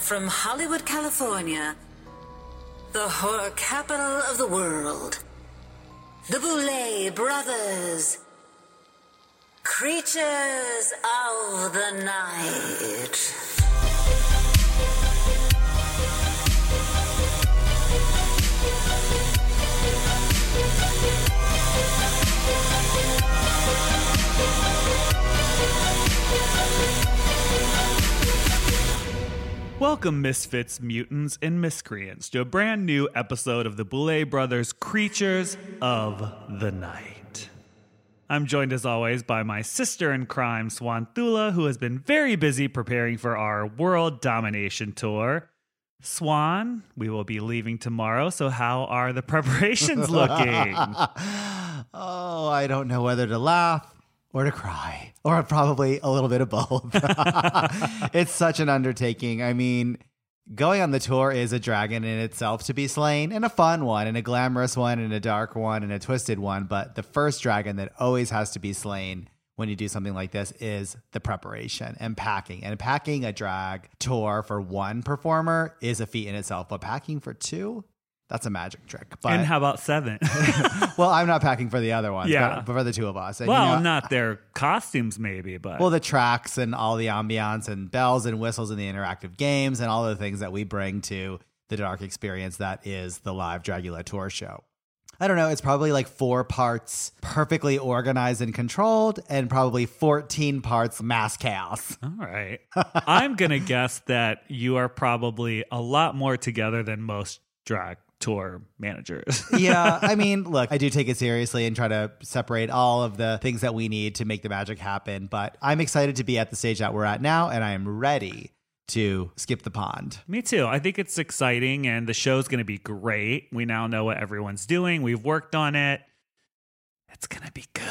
From Hollywood, California, the horror capital of the world, the Boulet Brothers, creatures of the night. Welcome, misfits, mutants, and miscreants, to a brand new episode of the Boulet Brothers Creatures of the Night. I'm joined as always by my sister in crime, Swanthula, who has been very busy preparing for our world domination tour. Swan, we will be leaving tomorrow, so how are the preparations looking? Oh, I don't know whether to laugh or to cry, or probably a little bit of both. it's such an undertaking. I mean, going on the tour is a dragon in itself to be slain, and a fun one, and a glamorous one, and a dark one, and a twisted one. But the first dragon that always has to be slain when you do something like this is the preparation and packing. And packing a drag tour for one performer is a feat in itself, but packing for two, that's a magic trick. But and how about seven? well, I'm not packing for the other ones, Yeah. but for the two of us. And, you well, know, not their costumes, maybe, but well, the tracks and all the ambiance and bells and whistles and the interactive games and all the things that we bring to the dark experience that is the live Dragula tour show. I don't know, it's probably like four parts perfectly organized and controlled, and probably 14 parts mass chaos. All right. I'm going to guess that you are probably a lot more together than most drag tour managers. yeah, I mean, look, I do take it seriously and try to separate all of the things that we need to make the magic happen. But I'm excited to be at the stage that we're at now, and I am ready to skip the pond. Me too. I think it's exciting and the show's going to be great. We now know what everyone's doing. We've worked on it. It's going to be good.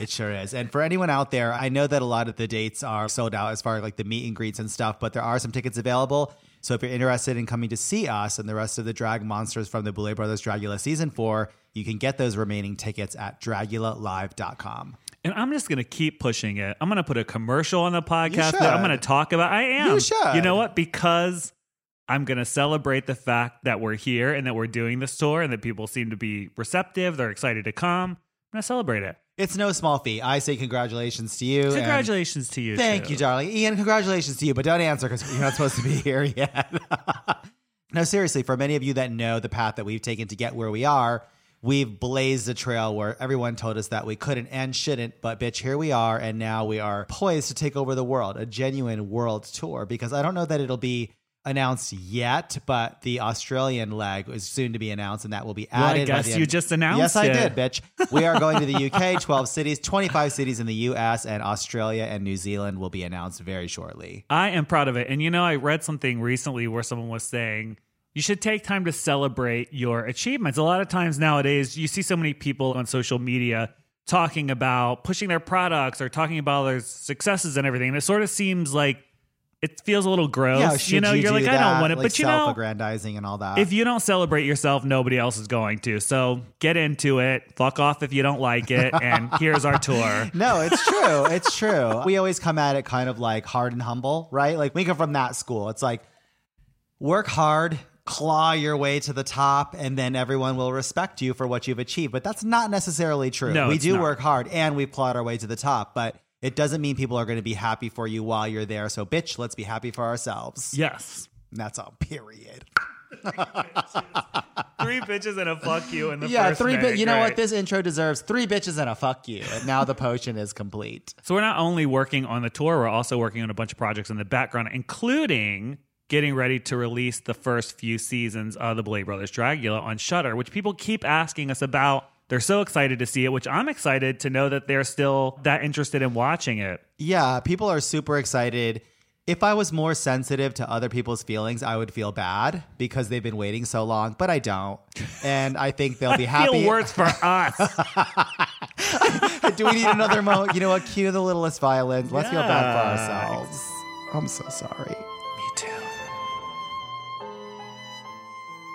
It sure is. And for anyone out there, I know that a lot of the dates are sold out as far as like the meet and greets and stuff, but there are some tickets available. So if you're interested in coming to see us and the rest of the drag monsters from the Boulet Brothers Dragula season four, you can get those remaining tickets at dragulalive.com. And I'm just going to keep pushing it. I'm going to put a commercial on the podcast that I'm going to talk about. I am. You should. You know what? Because I'm going to celebrate the fact that we're here and that we're doing this tour and that people seem to be receptive. They're excited to come. I'm going to celebrate it. It's no small feat. I say congratulations to you. Congratulations to you. Thank too. you, darling. Ian, congratulations to you, but don't answer because you're not supposed to be here yet. no, seriously, for many of you that know the path that we've taken to get where we are, we've blazed a trail where everyone told us that we couldn't and shouldn't, but bitch, here we are, and now we are poised to take over the world, a genuine world tour. Because I don't know that it'll be announced yet, but the Australian leg is soon to be announced, and that will be Well, I added. guess you just announced Yes, I it. did, bitch. We are going to the UK, 12 cities, 25 cities in the US, and Australia and New Zealand will be announced very shortly. I am proud of it. And you know, I read something recently where someone was saying you should take time to celebrate your achievements. A lot of times nowadays, you see so many people on social media talking about pushing their products or talking about their successes and everything. And it sort of seems like it feels a little gross. Yeah, you know, you do like, I don't want it. Like but you know, self-aggrandizing and all that. if you don't celebrate yourself, nobody else is going to. So get into it. Fuck off if you don't like it. And here's our tour. No, it's true. It's true. We always come at it kind of like hard and humble, right? Like we come from that school. It's like work hard, claw your way to the top, and then everyone will respect you for what you've achieved. But that's not necessarily true. No, we do not. work hard and we've our way to the top, but it doesn't mean people are going to be happy for you while you're there. So, bitch, let's be happy for ourselves. Yes. And that's all, period. Three bitches and a fuck you in the yeah, first three bit. You know what? This intro deserves three bitches and a fuck you. And now the potion is complete. So we're not only working on the tour, we're also working on a bunch of projects in the background, including getting ready to release the first few seasons of the Boulet Brothers Dragula on Shudder, which people keep asking us about. They're so excited to see it, which I'm excited to know that they're still that interested in watching it. Yeah, people are super excited. If I was more sensitive to other people's feelings, I would feel bad because they've been waiting so long, but I don't. And I think they'll be happy. Feel worse for us. Do we need another moment? You know what? Cue the littlest violin. Let's feel bad for ourselves. I'm so sorry. Me too.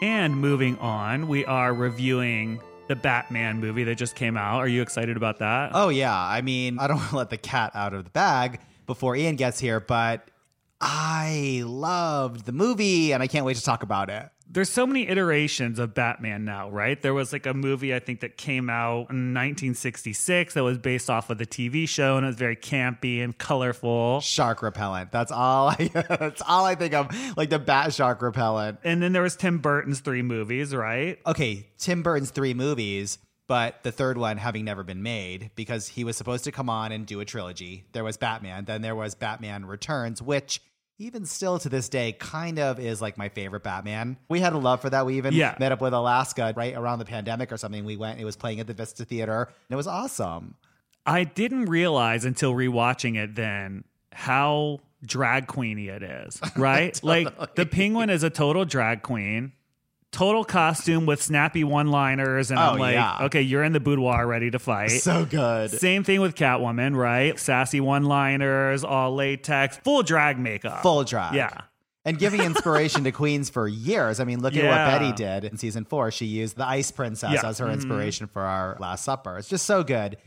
And moving on, we are reviewing the Batman movie that just came out. Are you excited about that? Oh, yeah. I mean, I don't want to let the cat out of the bag before Ian gets here, but I loved the movie and I can't wait to talk about it. There's so many iterations of Batman now, right? There was like a movie I think that came out in 1966 that was based off of the TV show and it was very campy and colorful. Shark repellent. That's all I that's all I think of. Like the bat shark repellent. And then there was Tim Burton's three movies, right? okay, Tim Burton's three movies, but the third one having never been made because he was supposed to come on and do a trilogy. There was Batman, then there was Batman Returns, which even still to this day kind of is like my favorite Batman. We had a love for that. We even Yeah. met up with Alaska right around the pandemic or something. We went, it was playing at the Vista Theater, and it was awesome. I didn't realize until rewatching it then how drag queeny it is, right? Like the penguin is a total drag queen. Total costume with snappy one-liners, and I'm Oh, like, yeah. okay, you're in the boudoir, ready to fight. So good. Same thing with Catwoman, right? Sassy one liners, all latex, full drag makeup. Full drag. Yeah. And giving inspiration to queens for years. I mean, look at what Betty did in season four. She used the Ice Princess Yeah. as her mm-hmm. inspiration for our Last Supper. It's just so good.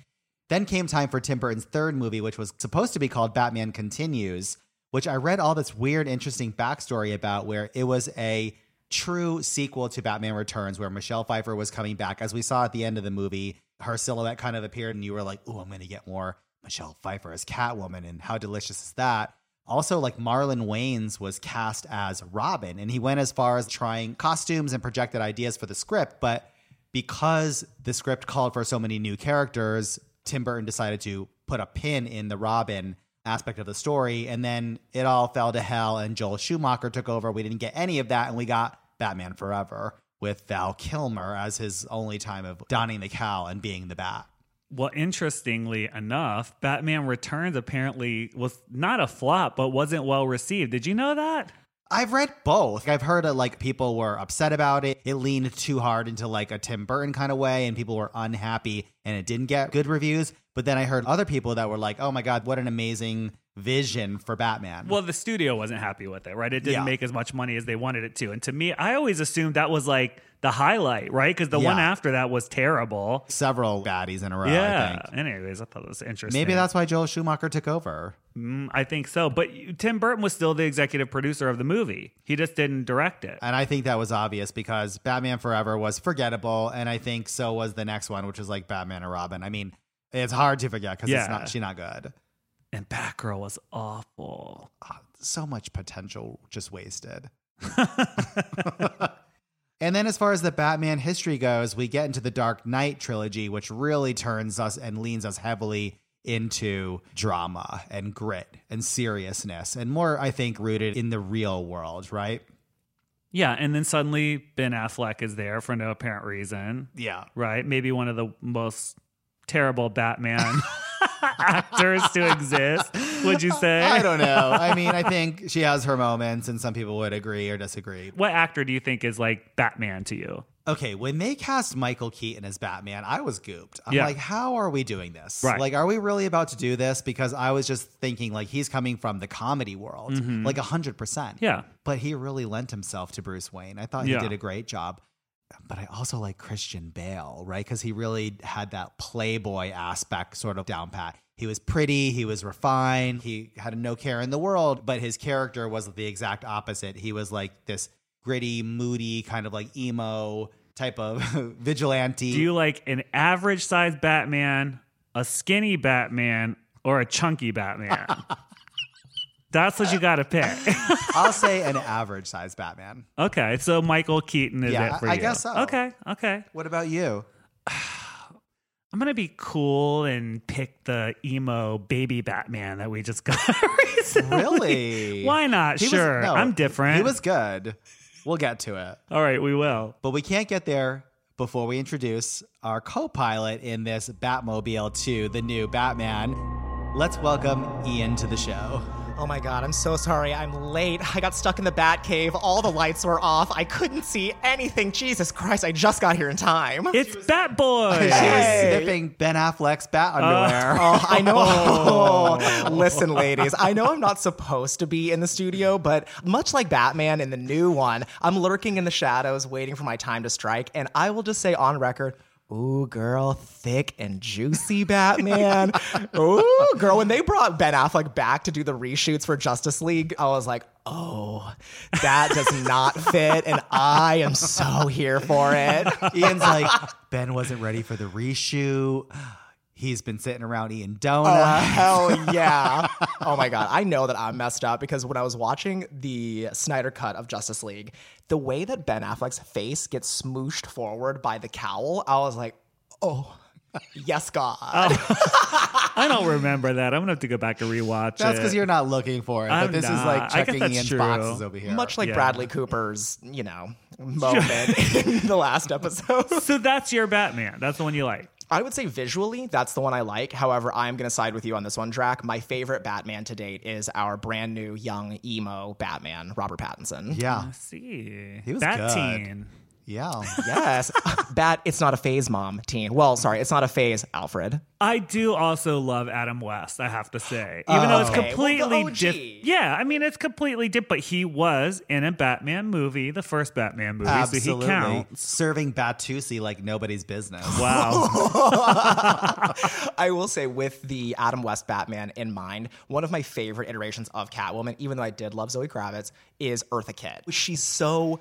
Then came time for Tim Burton's third movie, which was supposed to be called Batman Continues, which I read all this weird, interesting backstory about where it was a true sequel to Batman Returns, where Michelle Pfeiffer was coming back. As we saw at the end of the movie, her silhouette kind of appeared, and you were like, oh, I'm going to get more Michelle Pfeiffer as Catwoman. And how delicious is that? Also, like Marlon Wayans was cast as Robin, and he went as far as trying costumes and projected ideas for the script. But because the script called for so many new characters, Tim Burton decided to put a pin in the Robin aspect of the story. And then it all fell to hell, and Joel Schumacher took over. We didn't get any of that, and we got Batman Forever with Val Kilmer as his only time of donning the cowl and being the bat. Well, interestingly enough, Batman Returns apparently was not a flop, but wasn't well received. Did you know that? I've read both. I've heard that like people were upset about it. It leaned too hard into like a Tim Burton kind of way, and people were unhappy, and it didn't get good reviews. But then I heard other people that were like, "Oh my god, what an amazing vision for Batman!" Well, the studio wasn't happy with it, right? It didn't Yeah. make as much money as they wanted it to. And to me, I always assumed that was like the highlight, right? Because the one after that was terrible. several baddies in a row. I yeah. think. Anyways, I thought it was interesting. Maybe that's why Joel Schumacher took over. Mm, I think so. But Tim Burton was still the executive producer of the movie. He just didn't direct it. And I think that was obvious because Batman Forever was forgettable, and I think so was the next one, which was like Batman and Robin. I mean, it's hard to forget because Yeah. it's not she's not good. And Batgirl was awful. Ah, so much potential just wasted. and then, as far as the Batman history goes, we get into the Dark Knight trilogy, which really turns us and leans us heavily into drama and grit and seriousness and more, I think, rooted in the real world, right? Yeah, and then suddenly Ben Affleck is there for no apparent reason. Yeah. Right? Maybe one of the most terrible Batman actors to exist, would you say? I don't know. I mean, I think she has her moments, and some people would agree or disagree. What actor do you think is like Batman to you? Okay, when they cast Michael Keaton as Batman, I was gooped. I'm Yeah. like, how are we doing this? Right. Like, are we really about to do this? Because I was just thinking, like, he's coming from the comedy world, like 100%. Mm-hmm. Yeah. But he really lent himself to Bruce Wayne. I thought Yeah. he did a great job. But I also like Christian Bale, right? Because he really had that playboy aspect sort of down pat. He was pretty, he was refined, he had no care in the world, but his character was the exact opposite. He was like this gritty, moody, kind of like emo type of vigilante. Do you like an average sized Batman, a skinny Batman, or a chunky Batman? That's what you got to pick. I'll say an average size Batman. okay, so Michael Keaton is Yeah, it for I you? guess so. Okay, okay. What about you? I'm gonna be cool and pick the emo baby Batman that we just got recently. Really? Why not? He was- sure, no, I'm different. He was good. We'll get to it. all right. We will. But we can't get there before we introduce our co pilot in this Batmobile to the new Batman. Let's welcome Ian to the show. Oh my god, I'm so sorry. I'm late. I got stuck in the bat cave. All the lights were off. I couldn't see anything. Jesus Christ, I just got here in time. It's Bat Boy. She was sniffing Ben Affleck's bat underwear. Oh, I know. Oh, listen, ladies, I know I'm not supposed to be in the studio, but much like Batman in the new one, I'm lurking in the shadows waiting for my time to strike. And I will just say on record, Ooh, girl, thick and juicy Batman. Ooh, girl, when they brought Ben Affleck back to do the reshoots for Justice League, I was like, oh, that does not fit. And I am so here for it. Ian's like, Ben wasn't ready for the reshoot. He's been sitting around eating Oh, donuts. hell yeah. oh my God. I know that I'm messed up because when I was watching the Snyder cut of Justice League, the way that Ben Affleck's face gets smooshed forward by the cowl, I was like, oh, yes, God. Oh. I don't remember that. I'm gonna have to go back and rewatch That's it. because you're not looking for it. I'm but this is like checking that's Ian's true. boxes over here. Much like Yeah. Bradley Cooper's, you know, moment in the last episode. So that's your Batman. That's the one you like. I would say visually, that's the one I like. However, I'm going to side with you on this one, Drac. My favorite Batman to date is our brand new young emo Batman, Robert Pattinson. yeah. Oh, I see. He was Bat good. Teen. Yeah. Yes. Bat, it's not a phase, mom, teen. Well, sorry, it's not a phase, Alfred. I do also love Adam West, I have to say. Even though it's Okay, well, the completely OG. different. Yeah, I mean, it's completely different, but he was in a Batman movie, the first Batman movie, so Absolutely. he counts. Serving Batusi like nobody's business. Wow. I will say, with the Adam West Batman in mind, one of my favorite iterations of Catwoman, even though I did love Zoe Kravitz, is Eartha Kitt. Which she's so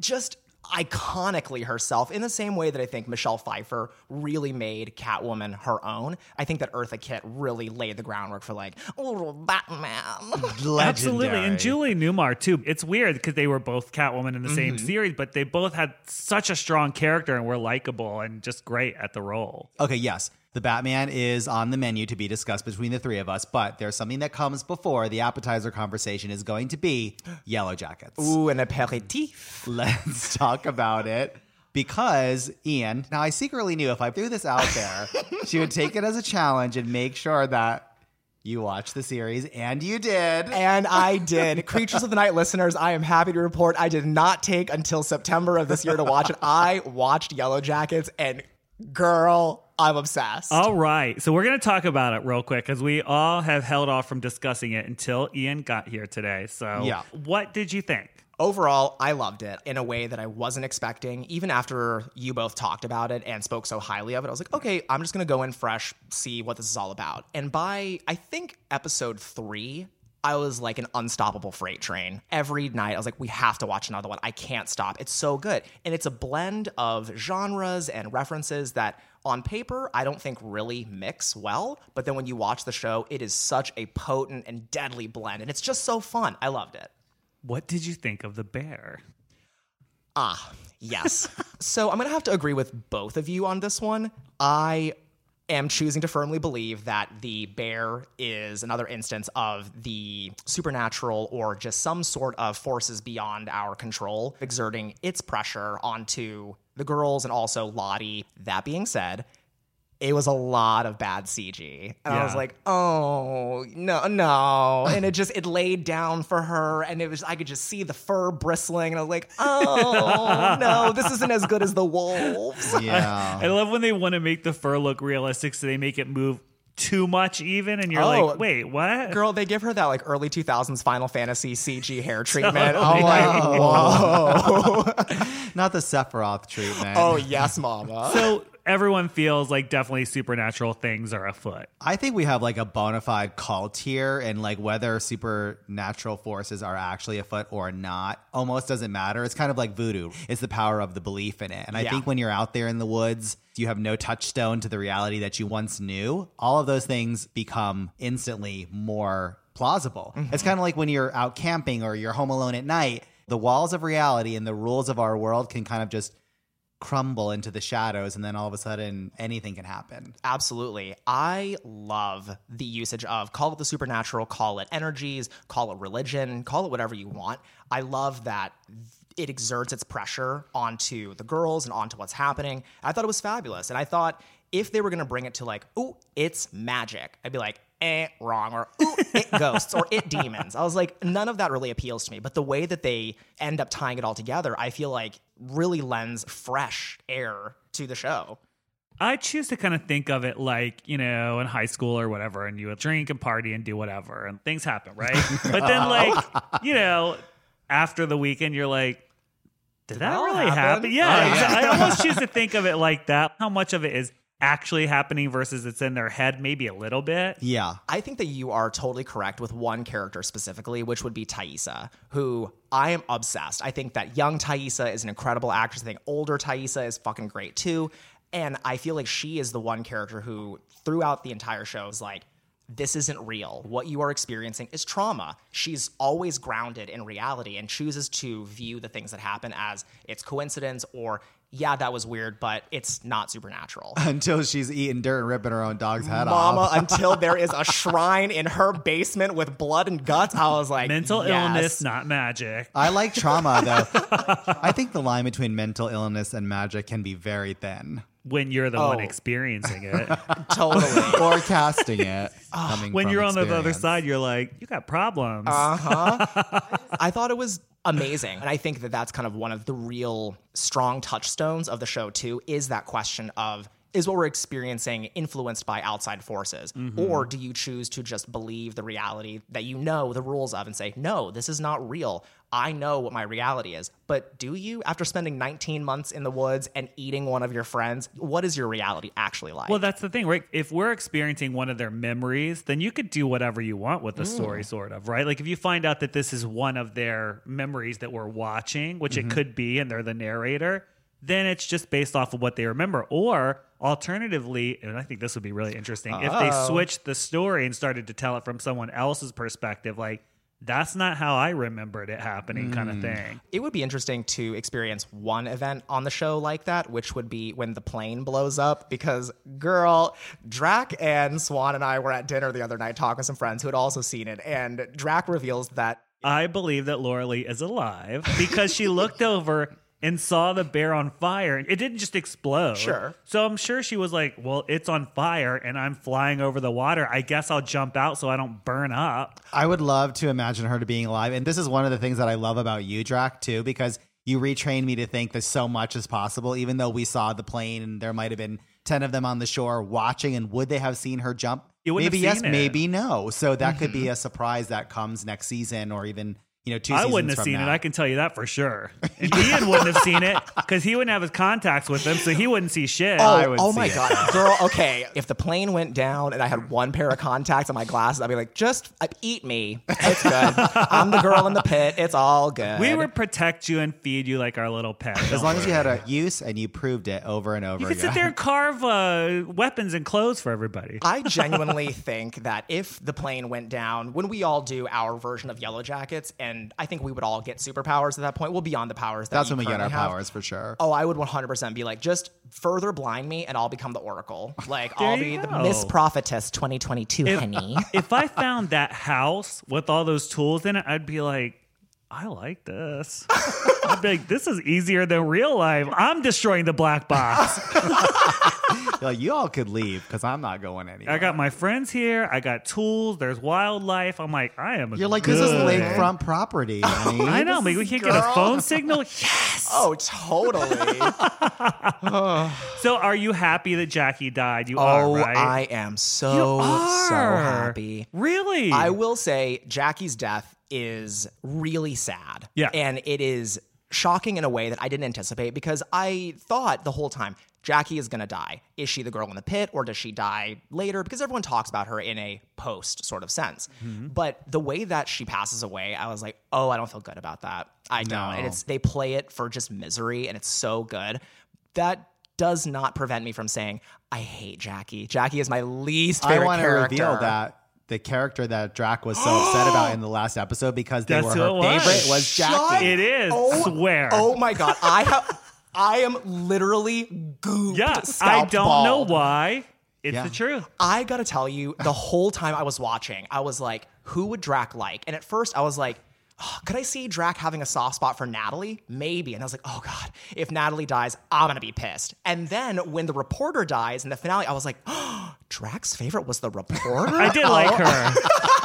just iconically herself in the same way that I think Michelle Pfeiffer really made Catwoman her own. I think that Eartha Kitt really laid the groundwork for like, oh, Batman. Legendary. Absolutely. And Julie Newmar, too. It's weird because they were both Catwoman in the same Mm-hmm. series, but they both had such a strong character and were likable and just great at the role. Okay, yes. The Batman is on the menu to be discussed between the three of us, but there's something that comes before the appetizer conversation is going to be Yellowjackets. Ooh, an aperitif. Let's talk about it. Because Ian, now I secretly knew if I threw this out there, she would take it as a challenge and make sure that you watched the series, and you did. And I did. Creatures of the Night listeners, I am happy to report I did not take until September of this year to watch it. I watched Yellowjackets, and girl, I'm obsessed. All right. So we're going to talk about it real quick because we all have held off from discussing it until Ian got here today. So, Yeah. what did you think? Overall, I loved it in a way that I wasn't expecting. Even after you both talked about it and spoke so highly of it, I was like, okay, I'm just going to go in fresh, see what this is all about. And by, I think, episode three, I was like an unstoppable freight train. Every night, I was like, we have to watch another one. I can't stop. It's so good. And it's a blend of genres and references that on paper, I don't think really mix well. But then when you watch the show, it is such a potent and deadly blend. And it's just so fun. I loved it. What did you think of the bear? Ah, yes. so I'm going to have to agree with both of you on this one. I am choosing to firmly believe that the bear is another instance of the supernatural or just some sort of forces beyond our control exerting its pressure onto the girls and also Lottie. That being said, it was a lot of bad CG. And I was like, oh, no, no. And it just, it laid down for her. And it was, I could just see the fur bristling. And I was like, oh, no, this isn't as good as the wolves. Yeah. I love when they want to make the fur look realistic, so they make it move too much even, and you're Oh, like, wait, what? Girl, they give her that like early 2000s Final Fantasy CG hair treatment. Totally. I'm like, whoa. Not the Sephiroth treatment. oh, yes, mama. So everyone feels like definitely supernatural things are afoot. I think we have like a bona fide cult here, and like whether supernatural forces are actually afoot or not almost doesn't matter. It's kind of like voodoo, it's the power of the belief in it. And I Yeah. think when you're out there in the woods, you have no touchstone to the reality that you once knew. All of those things become instantly more plausible. Mm-hmm. It's kind of like when you're out camping or you're home alone at night, the walls of reality and the rules of our world can kind of just crumble into the shadows, and then all of a sudden anything can happen. Absolutely. I love the usage of call it the supernatural, call it energies, call it religion, call it whatever you want. I love that it exerts its pressure onto the girls and onto what's happening. I thought it was fabulous. And I thought if they were going to bring it to like, oh, it's magic, I'd be like, eh, wrong, or ooh, it ghosts, or it demons. I was like, none of that really appeals to me. But the way that they end up tying it all together, I feel like really lends fresh air to the show. I choose to kind of think of it like, you know, in high school or whatever, and you would drink and party and do whatever, and things happen, right? but then, like, you know, after the weekend, you're like, did that that really happen? happen? Yeah, exa- I almost choose to think of it like that. How much of it is actually happening versus it's in their head, maybe a little bit. Yeah. I think that you are totally correct with one character specifically, which would be Taissa, who I am obsessed. I think that young Taissa is an incredible actress. I think older Taissa is fucking great too. And I feel like she is the one character who, throughout the entire show, is like, this isn't real. What you are experiencing is trauma. She's always grounded in reality and chooses to view the things that happen as it's coincidence or, yeah, that was weird, but it's not supernatural. Until she's eating dirt and ripping her own dog's head Mama, off. until there is a shrine in her basement with blood and guts, I was like, Mental yes. illness, not magic. I like trauma though. I think the line between mental illness and magic can be very thin. When you're the one Oh. experiencing it. Totally. Or casting it. coming when from you're on the other side, you're like, you got problems. Uh huh. I thought it was amazing. And I think that that's kind of one of the real strong touchstones of the show, too, is that question of is what we're experiencing influenced by outside forces? Or do you choose to just believe the reality that you know the rules of and say, no, this is not real? I know what my reality is. But do you, after spending 19 months in the woods and eating one of your friends, what is your reality actually like? Well, that's the thing, right? If we're experiencing one of their memories, then you could do whatever you want with the mm. story, sort of, right? Like if you find out that this is one of their memories that we're watching, which it mm-hmm. could be, and they're the narrator, then it's just based off of what they remember. Or alternatively, and I think this would be really interesting, if they oh. switched the story and started to tell it from someone else's perspective, like, that's not how I remembered it happening, kind of mm. thing. It would be interesting to experience one event on the show like that, which would be when the plane blows up. Because, girl, Drac and Swan and I were at dinner the other night talking to some friends who had also seen it. And Drac reveals that I believe that Laura Lee is alive because she looked over and saw the bear on fire. It didn't just explode. Sure. So I'm sure she was like, well, it's on fire and I'm flying over the water. I guess I'll jump out so I don't burn up. I would love to imagine her to being alive. And this is one of the things that I love about you, Drac, too, because you retrained me to think that so much is possible, even though we saw the plane and there might have been 10 of them on the shore watching. And would they have seen her jump? Maybe yes, it. Mm-hmm. maybe no. So that could be a surprise that comes next season or even, you know, two I seasons wouldn't have from seen now. it. I can tell you that for sure. And Ian wouldn't have seen it because he wouldn't have his contacts with him, so he wouldn't see shit. I Oh, would oh see my it. god, girl. Okay, if the plane went down and I had one pair of contacts and my glasses, I'd be like, just uh, eat me. It's good. I'm the girl in the pit. It's all good. we would protect you and feed you like our little pet. As long as you had a use and you proved it over and over You could again. sit there and carve uh, weapons and clothes for everybody. I genuinely think that if the plane went down, when we all do our version of Yellowjackets, and and I think we would all get superpowers at that point. Well, beyond the powers. That That's you when we get our have. powers for sure. Oh, I would 100% be like, just further blind me and I'll become the Oracle. Like, I'll you be the. Miss Prophetess 2022, honey. if I found that house with all those tools in it, I'd be like, I like this. I'd be like, this is easier than real life. I'm destroying the black box. You're like, you all could leave because I'm not going anywhere. I got my friends here. I got tools. There's wildlife. I'm like, I am. You're like, this is good. lakefront property. honey. I know. Like, we can't get a phone signal. Yes. oh, totally. So, are you happy that Jackie died? You are, oh, right? I am so, You so are. happy. Really? I will say Jackie's death is really sad. Yeah. And it is shocking in a way that I didn't anticipate because I thought the whole time Jackie is going to die. Is she the girl in the pit or does she die later? Because everyone talks about her in a post sort of sense. Mm-hmm. But the way that she passes away, I was like, oh, I don't feel good about that. I don't. And it's they play it for just misery and it's so good. That does not prevent me from saying I hate Jackie. Jackie is my least I favorite want to reveal that the character that Drac was so upset about in the last episode because they That's were her was. favorite was Jackie. It is. Oh, Swear. Oh my god, I have. I am literally gooped. yeah. I don't know why. It's Yeah. the truth. I gotta tell you, the whole time I was watching, I was like, who would Drac like? And at first, I was like, oh, could I see Drac having a soft spot for Natalie? Maybe. And I was like, oh god, if Natalie dies, I'm gonna be pissed. And then when the reporter dies in the finale, I was like, oh, Drac's favorite was the reporter. I did like oh. her.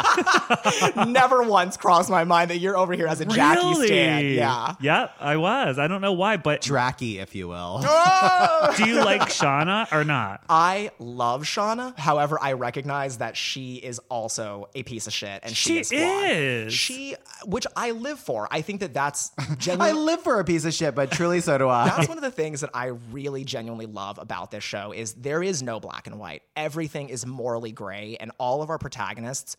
Never once crossed my mind that you're over here as a Jackie really? stan. Yeah. Yep, I was. I don't know why, but Dracky, if you will. do you like Shauna or not? I love Shauna. However, I recognize that she is also a piece of shit, and she, She is. is. She, which I live for. I think that that's I live for a piece of shit, but truly so do I. That's one of the things that I really genuinely love about this show is there is no black and white. Everything is morally gray, and all of our protagonists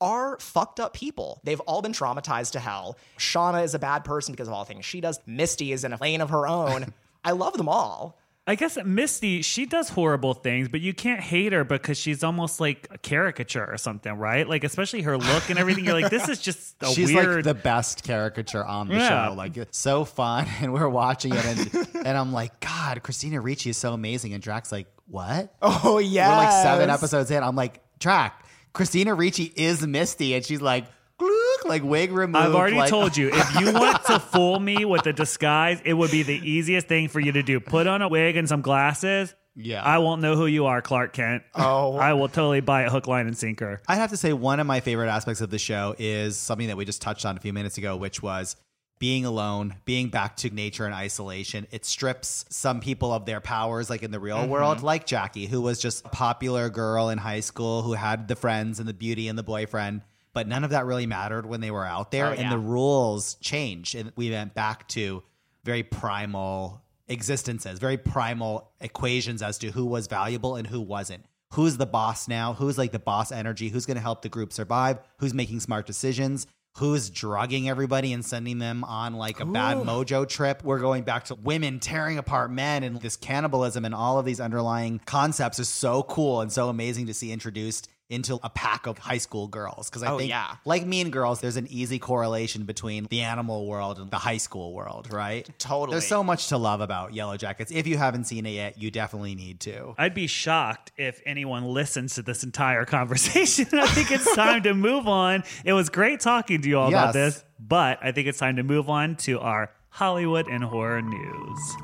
are fucked up people. They've all been traumatized to hell. Shauna is a bad person because of all the things she does. Misty is in a lane of her own. I love them all. I guess Misty, she does horrible things, but you can't hate her because she's almost like a caricature or something, right? Like, especially her look and everything. You're like, this is just a She's weird. like the best caricature on the Yeah. show. Like it's so fun, and we're watching it, and, and I'm like, God, Christina Ricci is so amazing, and Drac's like, what? Oh yeah, We're like seven episodes in. I'm like, Drac, Christina Ricci is Misty, and she's like, glook, like wig removed. I've already like- told you, if you want to fool me with a disguise, it would be the easiest thing for you to do. Put on a wig and some glasses. Yeah. I won't know who you are, Clark Kent. Oh. I will totally buy it hook, line, and sinker. I have to say, one of my favorite aspects of the show is something that we just touched on a few minutes ago, which was being alone, being back to nature and isolation. It strips some people of their powers, like in the real mm-hmm. world, like Jackie, who was just a popular girl in high school who had the friends and the beauty and the boyfriend. But none of that really mattered when they were out there, Oh, and the rules changed, and we went back to very primal existences, very primal equations as to who was valuable and who wasn't. Who's the boss now? Who's like the boss energy? Who's going to help the group survive? Who's making smart decisions? Who's drugging everybody and sending them on like a bad mojo trip? We're going back to women tearing apart men and this cannibalism and all of these underlying concepts is so cool and so amazing to see introduced into a pack of high school girls. Because I Oh, think, yeah. like Mean Girls, there's an easy correlation between the animal world and the high school world, right? Totally. There's so much to love about Yellow Jackets. If you haven't seen it yet, you definitely need to. I'd be shocked if anyone listens to this entire conversation. I think it's time to move on. It was great talking to you all about this, but I think it's time to move on to our Hollywood and horror news.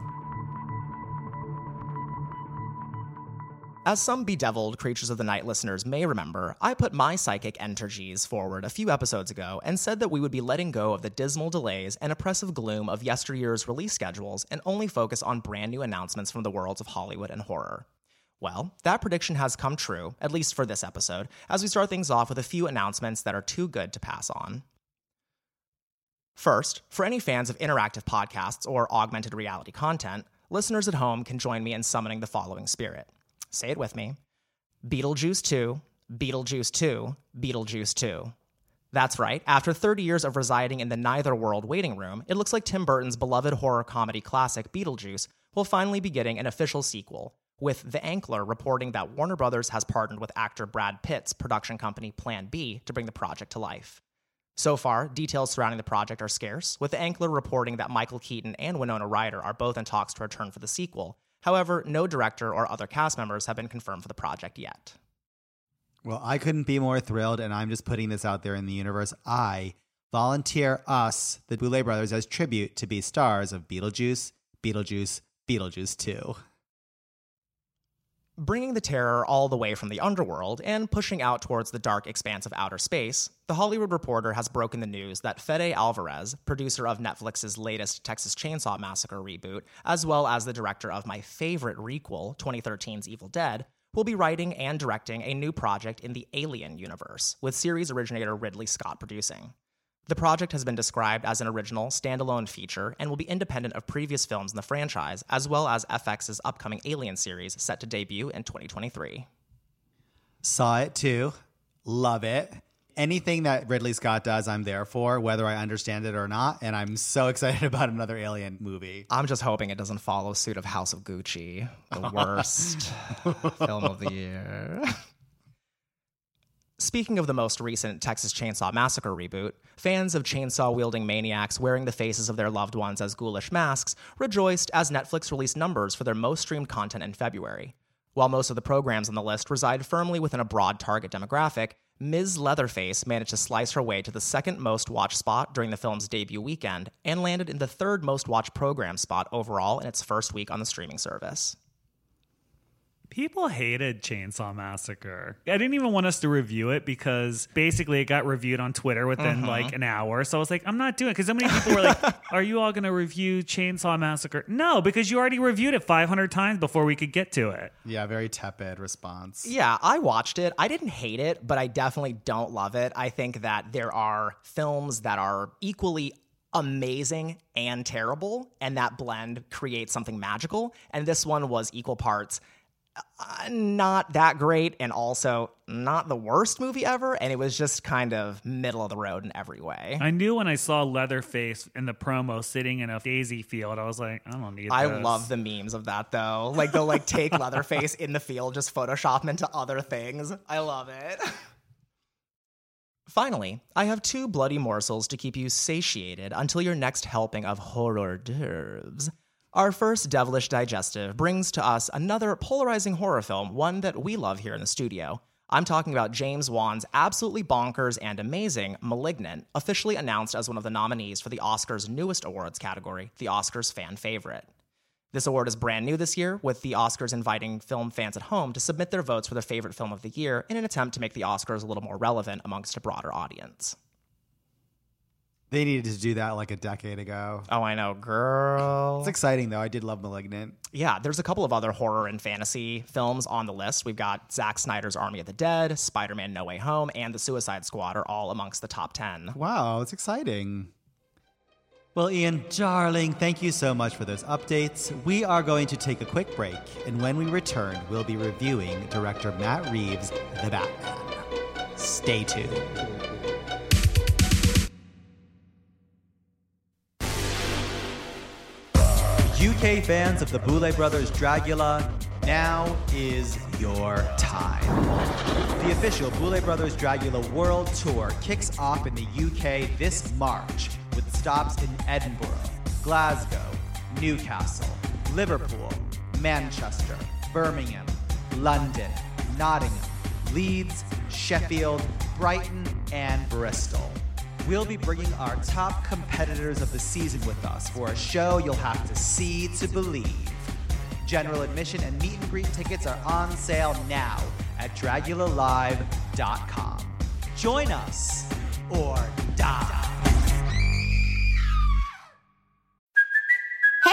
As some bedeviled Creatures of the Night listeners may remember, I put my psychic energies forward a few episodes ago and said that we would be letting go of the dismal delays and oppressive gloom of yesteryear's release schedules and only focus on brand new announcements from the worlds of Hollywood and horror. Well, that prediction has come true, at least for this episode, as we start things off with a few announcements that are too good to pass on. First, for any fans of interactive podcasts or augmented reality content, listeners at home can join me in summoning the following spirit. Say it with me Beetlejuice 2, Beetlejuice 2, Beetlejuice 2. That's right, after 30 years of residing in the Neither World waiting room, it looks like Tim Burton's beloved horror comedy classic Beetlejuice will finally be getting an official sequel, with The Ankler reporting that Warner Brothers has partnered with actor Brad Pitt's production company Plan B to bring the project to life. So far, details surrounding the project are scarce, with the Ankler reporting that Michael Keaton and Winona Ryder are both in talks to return for the sequel. However, no director or other cast members have been confirmed for the project yet. Well, I couldn't be more thrilled, and I'm just putting this out there in the universe. I volunteer us, the Boulet brothers, as tribute to be stars of Beetlejuice, Beetlejuice, Beetlejuice 2. Bringing the terror all the way from the underworld and pushing out towards the dark expanse of outer space, The Hollywood Reporter has broken the news that Fede Alvarez, producer of Netflix's latest Texas Chainsaw Massacre reboot, as well as the director of my favorite requel, 2013's Evil Dead, will be writing and directing a new project in the Alien universe, with series originator Ridley Scott producing. The project has been described as an original, standalone feature and will be independent of previous films in the franchise, as well as FX's upcoming Alien series set to debut in 2023. Saw it too. Love it. Anything that Ridley Scott does, I'm there for, whether I understand it or not. And I'm so excited about another Alien movie. I'm just hoping it doesn't follow suit of House of Gucci, the worst film of the year. Speaking of the most recent Texas Chainsaw Massacre reboot, fans of chainsaw wielding maniacs wearing the faces of their loved ones as ghoulish masks rejoiced as Netflix released numbers for their most streamed content in February. While most of the programs on the list reside firmly within a broad target demographic, Ms. Leatherface managed to slice her way to the second most watched spot during the film's debut weekend and landed in the third most watched program spot overall in its first week on the streaming service. People hated Chainsaw Massacre. I didn't even want us to review it because basically it got reviewed on Twitter within uh-huh. like an hour. So I was like, I'm not doing it because so many people were like, Are you all going to review Chainsaw Massacre? No, because you already reviewed it 500 times before we could get to it. Yeah, very tepid response. Yeah, I watched it. I didn't hate it, but I definitely don't love it. I think that there are films that are equally amazing and terrible, and that blend creates something magical. And this one was equal parts uh, not that great and also not the worst movie ever. And it was just kind of middle of the road in every way. I knew when I saw Leatherface in the promo sitting in a daisy field, I was like, I don't need I this. love the memes of that though. Like they'll like take Leatherface in the field, just Photoshop him into other things. I love it. Finally, I have two bloody morsels to keep you satiated until your next helping of horror d'oeuvres. Our first devilish digestive brings to us another polarizing horror film, one that we love here in the studio. I'm talking about James Wan's absolutely bonkers and amazing Malignant, officially announced as one of the nominees for the Oscars' newest awards category, the Oscars Fan Favorite. This award is brand new this year, with the Oscars inviting film fans at home to submit their votes for their favorite film of the year in an attempt to make the Oscars a little more relevant amongst a broader audience. They needed to do that like a decade ago. Oh, I know, girl. It's exciting though. I did love Malignant. Yeah, there's a couple of other horror and fantasy films on the list. We've got Zack Snyder's Army of the Dead, Spider Man No Way Home, and The Suicide Squad are all amongst the top 10. Wow, it's exciting. Well, Ian, darling, thank you so much for those updates. We are going to take a quick break, and when we return, we'll be reviewing director Matt Reeves' The Batman. Stay tuned. UK fans of the Boulet Brothers Dragula, now is your time. The official Boulet Brothers Dragula World Tour kicks off in the UK this March with stops in Edinburgh, Glasgow, Newcastle, Liverpool, Manchester, Birmingham, London, Nottingham, Leeds, Sheffield, Brighton, and Bristol. We'll be bringing our top competitors of the season with us for a show you'll have to see to believe. General admission and meet and greet tickets are on sale now at DragulaLive.com. Join us or die.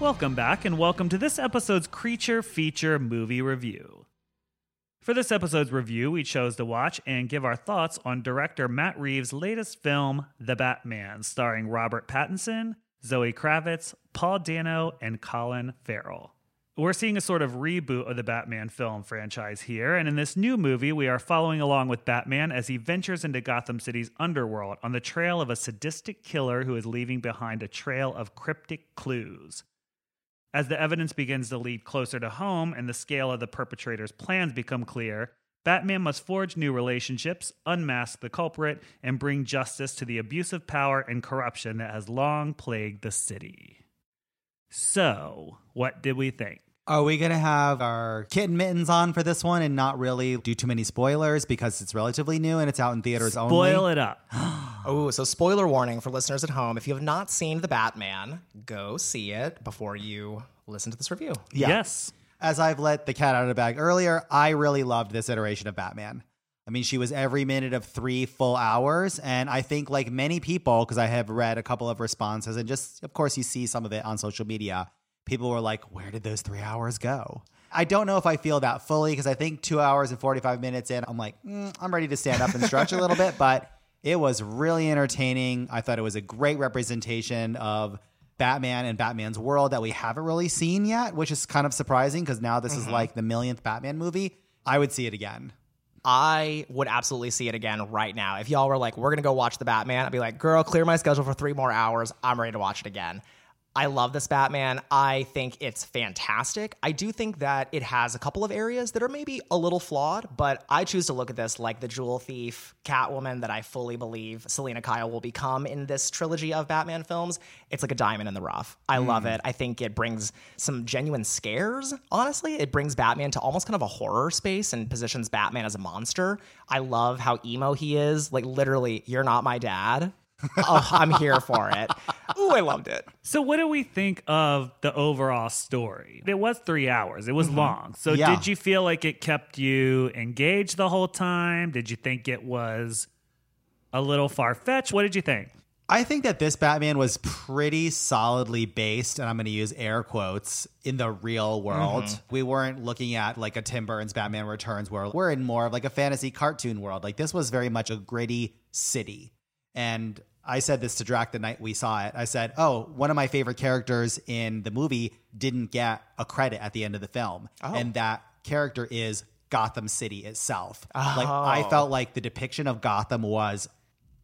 Welcome back, and welcome to this episode's Creature Feature Movie Review. For this episode's review, we chose to watch and give our thoughts on director Matt Reeves' latest film, The Batman, starring Robert Pattinson, Zoe Kravitz, Paul Dano, and Colin Farrell. We're seeing a sort of reboot of the Batman film franchise here, and in this new movie, we are following along with Batman as he ventures into Gotham City's underworld on the trail of a sadistic killer who is leaving behind a trail of cryptic clues. As the evidence begins to lead closer to home and the scale of the perpetrator's plans become clear, Batman must forge new relationships, unmask the culprit, and bring justice to the abusive power and corruption that has long plagued the city. So, what did we think? Are we going to have our kitten mittens on for this one and not really do too many spoilers because it's relatively new and it's out in theaters only? Boil it up. Oh, so spoiler warning for listeners at home. If you have not seen The Batman, go see it before you listen to this review. Yeah. Yes. As I've let the cat out of the bag earlier, I really loved this iteration of Batman. I mean, she was every minute of three full hours. And I think, like many people, because I have read a couple of responses and just, of course, you see some of it on social media, people were like, where did those three hours go? I don't know if I feel that fully because I think two hours and 45 minutes in, I'm like, mm, I'm ready to stand up and stretch a little bit. But it was really entertaining. I thought it was a great representation of Batman and Batman's world that we haven't really seen yet, which is kind of surprising because now this is like the millionth Batman movie. I would see it again. I would absolutely see it again right now. If y'all were like, we're going to go watch The Batman, I'd be like, girl, clear my schedule for three more hours. I'm ready to watch it again. I love this Batman. I think it's fantastic. I do think that it has a couple of areas that are maybe a little flawed, but I choose to look at this like the jewel thief, Catwoman that I fully believe Selina Kyle will become in this trilogy of Batman films. It's like a diamond in the rough. I love hmm. it. I think it brings some genuine scares, honestly. It brings Batman to almost kind of a horror space and positions Batman as a monster. I love how emo he is. Like, literally, you're not my dad. Oh, I'm here for it. Ooh, I loved it. So, what do we think of the overall story? It was three hours, it was mm-hmm. long. So, Yeah. did you feel like it kept you engaged the whole time? Did you think it was a little far fetched? What did you think? I think that this Batman was pretty solidly based, and I'm going to use air quotes, in the real world. Mm-hmm. We weren't looking at like a Tim Burton's Batman Returns world. We're in more of like a fantasy cartoon world. Like this was very much a gritty city. And I said this to Drac the night we saw it. I said, Oh, one of my favorite characters in the movie didn't get a credit at the end of the film. Oh. And that character is Gotham City itself. Like I oh. felt like the depiction of Gotham was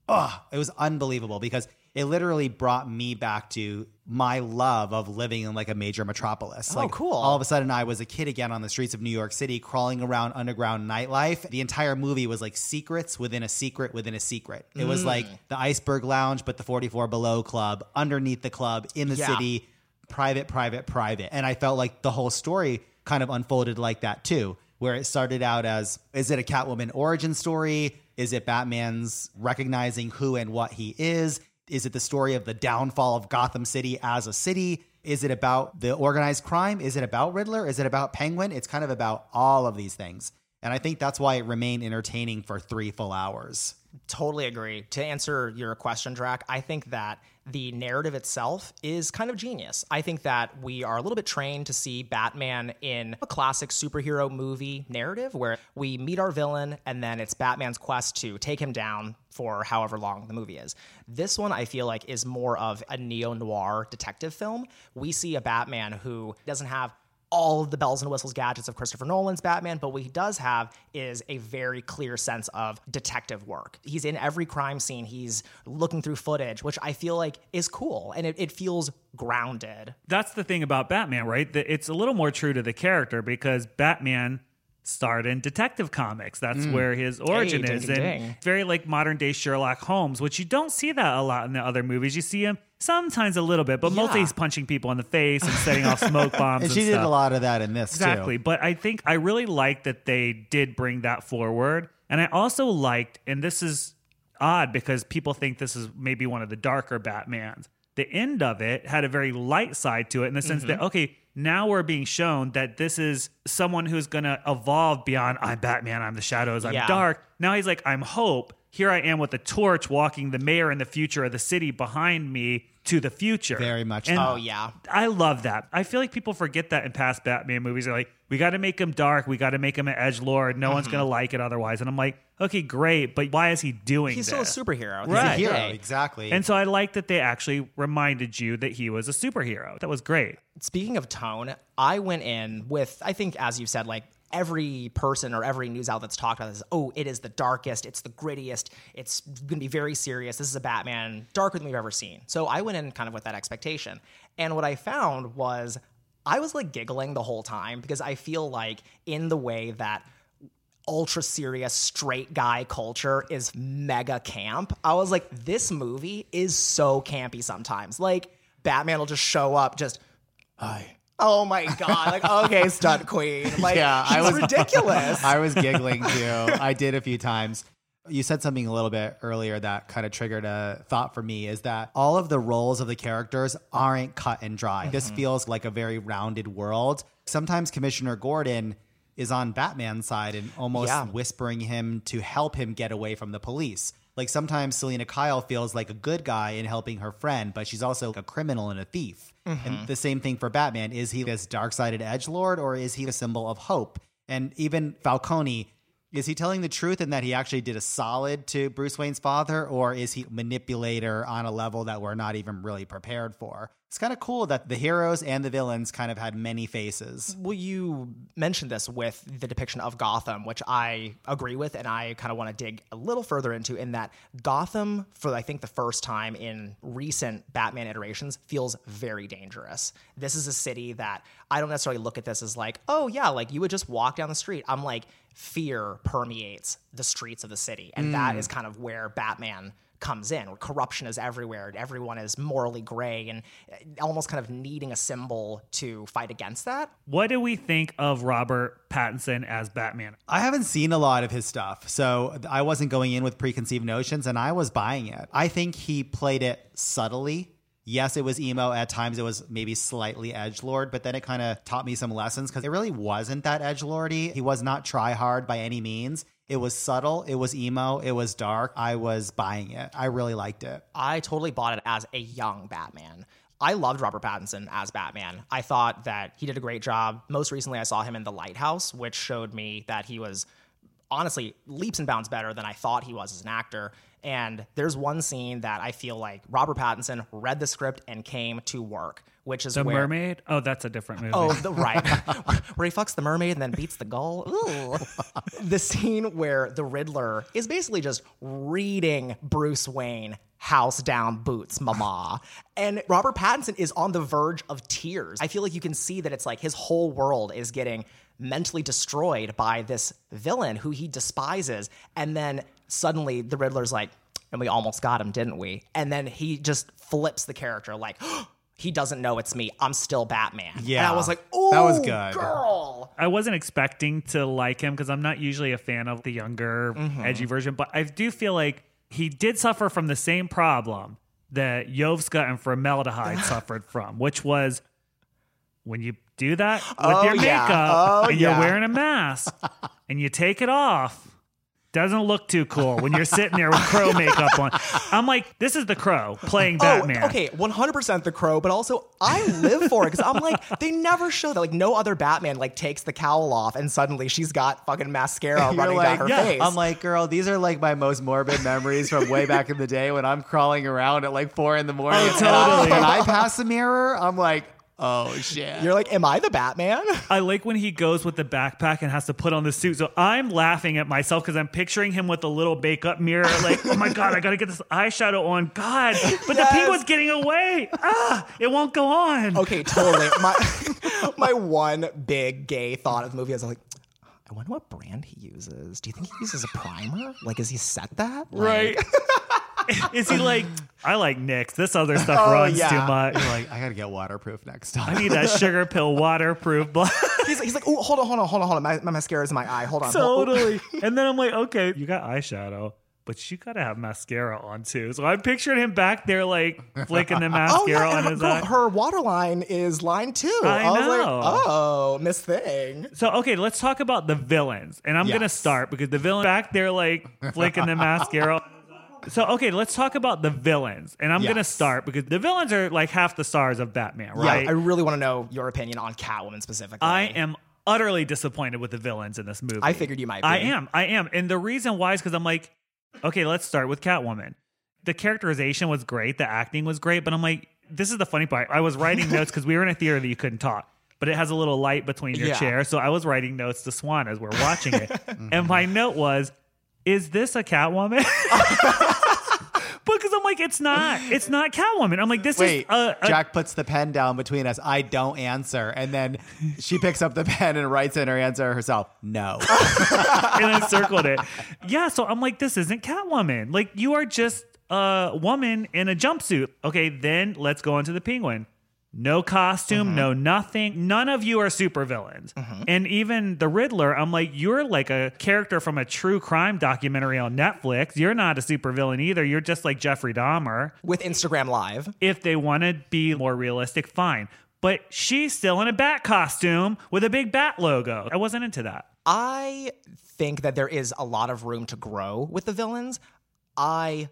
oh, it was unbelievable because it literally brought me back to my love of living in like a major metropolis. Oh, like, cool. All of a sudden, I was a kid again on the streets of New York City, crawling around underground nightlife. The entire movie was like secrets within a secret within a secret. It was mm. like the Iceberg Lounge, but the 44 Below Club, underneath the club, in the Yeah. city, private, private, private. And I felt like the whole story kind of unfolded like that too, where it started out as is it a Catwoman origin story? Is it Batman's recognizing who and what he is? Is it the story of the downfall of Gotham City as a city? Is it about the organized crime? Is it about Riddler? Is it about Penguin? It's kind of about all of these things. And I think that's why it remained entertaining for three full hours. Totally agree. To answer your question, Drac, I think that the narrative itself is kind of genius. I think that we are a little bit trained to see Batman in a classic superhero movie narrative where we meet our villain and then it's Batman's quest to take him down for however long the movie is. This one, I feel like, is more of a neo noir detective film. We see a Batman who doesn't have all of the bells and whistles gadgets of Christopher Nolan's Batman, but what he does have is a very clear sense of detective work. He's in every crime scene, he's looking through footage, which I feel like is cool and it, it feels grounded. That's the thing about Batman, right? It's a little more true to the character because Batman starred in detective comics. That's mm. where his origin ding, is. ding, And ding. it's very like modern day Sherlock Holmes, which you don't see that a lot in the other movies. You see him sometimes a little bit, but mostly he's punching people in the face and setting off smoke bombs. And and she did stuff. a lot of that in this Exactly. too. But I think I really like that they did bring that forward. And I also liked, and this is odd because people think this is maybe one of the darker Batmans. The end of it had a very light side to it in the sense that, mm-hmm. okay, now we're being shown that this is someone who's going to evolve beyond, I'm Batman, I'm the shadows, I'm Yeah. dark. Now he's like, I'm hope. here I am with a torch walking the mayor and the future of the city behind me to the future. Very much And. Oh yeah. I love that. I feel like people forget that in past Batman movies. They're like, we got to make him dark. We got to make him an edge lord. No Mm-hmm. one's going to like it otherwise. And I'm like, okay, great. But why is he doing He's still a superhero. at the Right. end of the Hero, day. exactly. And so I like that they actually reminded you that he was a superhero. That was great. Speaking of tone, I went in with I think as you said like every person or every news outlet that's talked about this, oh, it is the darkest, it's the grittiest, it's going to be very serious. This is a Batman darker than we've ever seen. So I went in kind of with that expectation. And what I found was I was like giggling the whole time because I feel like in the way that ultra serious straight guy culture is mega camp. I was like, this movie is so campy sometimes. Like, Batman will just show up, just, hi. Oh my god! Like, okay, stunt queen. Like, yeah, I was ridiculous. I was giggling too. I did a few times. You said something a little bit earlier that kind of triggered a thought for me is that all of the roles of the characters aren't cut and dry. This mm-hmm. feels like a very rounded world. Sometimes Commissioner Gordon is on Batman's side and almost Yeah. whispering him to help him get away from the police. Like sometimes Selina Kyle feels like a good guy in helping her friend, but she's also a criminal and a thief. And mm-hmm. the same thing for Batman. Is he this dark sided edge lord or is he a symbol of hope? And even Falcone, is he telling the truth in that he actually did a solid to Bruce Wayne's father, or is he manipulator on a level that we're not even really prepared for? It's kind of cool that the heroes and the villains kind of had many faces. Well, you mentioned this with the depiction of Gotham, which I agree with, and I kind of want to dig a little further into. In that Gotham, for I think the first time in recent Batman iterations, feels very dangerous. This is a city that I don't necessarily look at this as like, oh yeah, like you would just walk down the street. I'm like, fear permeates the streets of the city, and that mm. is kind of where Batman comes in where corruption is everywhere everyone is morally gray and uh, almost kind of needing a symbol to fight against that What do we think of Robert Pattinson as Batman? I haven't seen a lot of his stuff, so I wasn't going in with preconceived notions and I was buying it. I think he played it subtly. Yes, it was emo. At times, it was maybe slightly edge lord, but then it kind of taught me some lessons because it really wasn't that edge lordy. He was not try hard by any means. It was subtle. It was emo. It was dark. I was buying it. I really liked it. I totally bought it as a young Batman. I loved Robert Pattinson as Batman. I thought that he did a great job. Most recently, I saw him in The Lighthouse, which showed me that he was honestly leaps and bounds better than I thought he was as an actor. And there's one scene that I feel like Robert Pattinson read the script and came to work, which is The where, Mermaid? Oh, that's a different movie. Oh, the right. where he fucks the mermaid and then beats the gull. Ooh. the scene where the Riddler is basically just reading Bruce Wayne house down boots, mama. And Robert Pattinson is on the verge of tears. I feel like you can see that it's like his whole world is getting mentally destroyed by this villain who he despises. And then suddenly the Riddler's like, and we almost got him, didn't we? And then he just flips the character like, oh, he doesn't know it's me. I'm still Batman. And Yeah. I was like, oh, That was good. girl. I wasn't expecting to like him because I'm not usually a fan of the younger, Mm-hmm. edgy version, but I do feel like he did suffer from the same problem that Yovska and Formelda Hyde suffered from, which was when you do that with Oh, your yeah. makeup Oh, and you're wearing a mask and you take it off. Doesn't look too cool when you're sitting there with crow makeup on. I'm like, this is the crow playing oh, Batman. Oh, okay, 100% the crow, but also I live for it because I'm like, they never show that. Like, no other Batman like takes the cowl off and suddenly she's got fucking mascara You're running like, down her yeah. face. I'm like, girl, these are like my most morbid memories from way back in the day when I'm crawling around at like four in the morning. Oh, totally. When I pass the mirror, I'm like, oh shit. You're like, am I the Batman? I like when he goes with the backpack and has to put on the suit. So I'm laughing at myself because I'm picturing him with a little makeup mirror, like, oh my God, I got to get this eyeshadow on. God, but the Yes. penguin's getting away. Ah, it won't go on. Okay, totally. My my one big gay thought of the movie is like, I wonder what brand he uses. Do you think he uses a primer? Like, is he set that? Like- Right. Is he like, I like Nick's. This other stuff Oh, runs yeah. too much. You're like, I gotta get waterproof next time. I need that Sugarpill waterproof. blah. He's, he's like, oh, hold on, hold on, hold on, hold on. My, my mascara's in my eye. Hold on. hold- totally. And then I'm like, okay, you got eyeshadow. but you gotta have mascara on too. So I pictured him back there like flicking the oh, mascara Oh mascara yeah, on and her, his girl, eye. her waterline is line too. I was like, know. oh, Miss Thing. So okay, let's talk about the villains, and I'm gonna Yes. start because the villain back there like flicking the mascara. So okay, let's talk about the villains, and I'm gonna start because the villains are like half the stars of Batman, right? Yeah? I really want to know your opinion on Catwoman specifically. I am utterly disappointed with the villains in this movie. I figured you might be. I am. I am. And the reason why is because I'm like, okay, let's start with Catwoman. The characterization was great. The acting was great. But I'm like, this is the funny part. I was writing notes because we were in a theater that you couldn't talk, but it has a little light between your Yeah. chairs. So I was writing notes to Swan as we're watching it. and my note was, is this a Catwoman? because I'm like, it's not. It's not Catwoman. I'm like, this Wait, is a, a Jack puts the pen down between us. I don't answer. And then she picks up the pen and writes in her answer herself. No. and I circled it. Yeah, so I'm like, this isn't Catwoman. Like, you are just a woman in a jumpsuit. Okay, then let's go into the penguin. No costume, mm-hmm. no nothing. None of you are supervillains. Mm-hmm. And even the Riddler, I'm like, you're like a character from a true crime documentary on Netflix. You're not a supervillain either. You're just like Jeffrey Dahmer. with Instagram Live. If they want to be more realistic, fine. But she's still in a bat costume with a big bat logo. I wasn't into that. I think that there is a lot of room to grow with the villains. I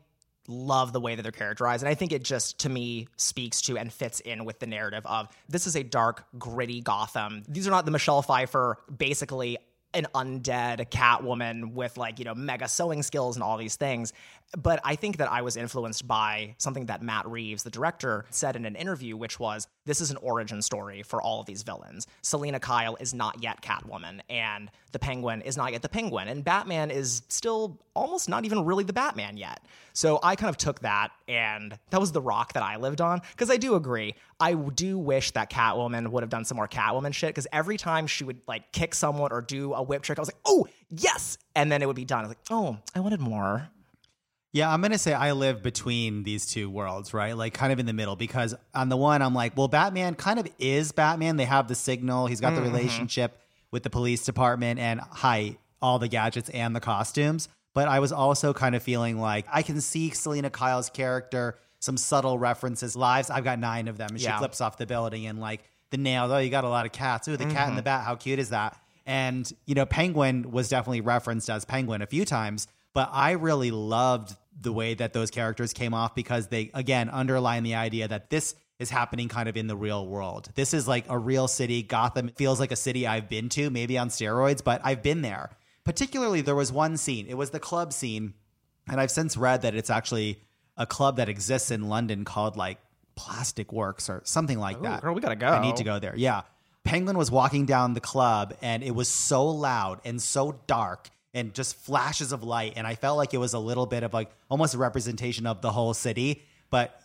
love the way that they're characterized. And I think it just, to me, speaks to and fits in with the narrative of this is a dark, gritty Gotham. These are not the Michelle Pfeiffer, basically an undead Catwoman with like, you know, mega sewing skills and all these things. But I think that I was influenced by something that Matt Reeves, the director, said in an interview, which was this is an origin story for all of these villains. Selina Kyle is not yet Catwoman, and the Penguin is not yet the Penguin, and Batman is still almost not even really the Batman yet. So I kind of took that, and that was the rock that I lived on. Because I do agree, I do wish that Catwoman would have done some more Catwoman shit. Because every time she would like kick someone or do a whip trick, I was like, oh yes, and then it would be done. I was like, oh, I wanted more. Yeah, I'm going to say I live between these two worlds, right? Like kind of in the middle because on the one, I'm like, well, Batman kind of is Batman. They have the signal, he's got the mm-hmm. relationship with the police department and hi, all the gadgets and the costumes. But I was also kind of feeling like I can see Selina Kyle's character, some subtle references. Lives, I've got nine of them. And she flips off the building and like the nail, oh, you got a lot of cats. Ooh, the cat and the mm-hmm. bat, how cute is that? And, you know, Penguin was definitely referenced as Penguin a few times, but I really loved the way that those characters came off because they, again, underline the idea that this is happening kind of in the real world. This is like a real city. Gotham feels like a city I've been to, maybe on steroids, but I've been there. Particularly, there was one scene, it was the club scene. And I've since read that it's actually a club that exists in London called like Plastic Works or something like that. girl, we gotta go. I need to go there. Yeah. Penguin was walking down the club and it was so loud and so dark and just flashes of light. And I felt like it was a little bit of like almost a representation of the whole city. But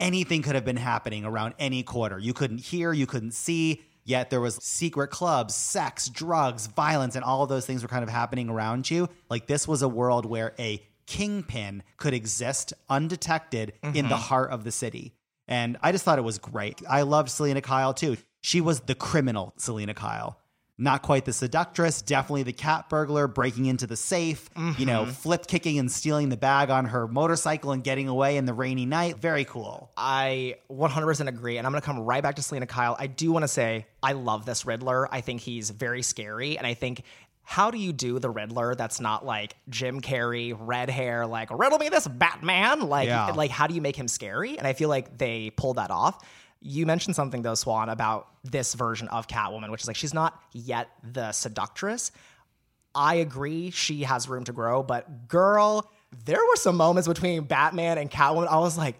anything could have been happening around any corner. You couldn't hear, you couldn't see, yet there was secret clubs, sex, drugs, violence, and all of those things were kind of happening around you. Like this was a world where a kingpin could exist undetected in the mm-hmm. heart of the city. And I just thought it was great. I loved Selina Kyle too. She was the criminal Selina Kyle. Not quite the seductress, definitely the cat burglar breaking into the safe, you know, mm-hmm. flip kicking and stealing the bag on her motorcycle and getting away in the rainy night. Very cool. I 100% agree. And I'm going to come right back to Selina Kyle. I do want to say, I love this Riddler. I think he's very scary. And I think, how do you do the Riddler that's not like Jim Carrey, red hair, like, riddle me this, Batman? Like, Yeah. like how do you make him scary? And I feel like they pull that off. You mentioned something though, Swan, about this version of Catwoman, which is like she's not yet the seductress. I agree she has room to grow, but girl, there were some moments between Batman and Catwoman. I was like,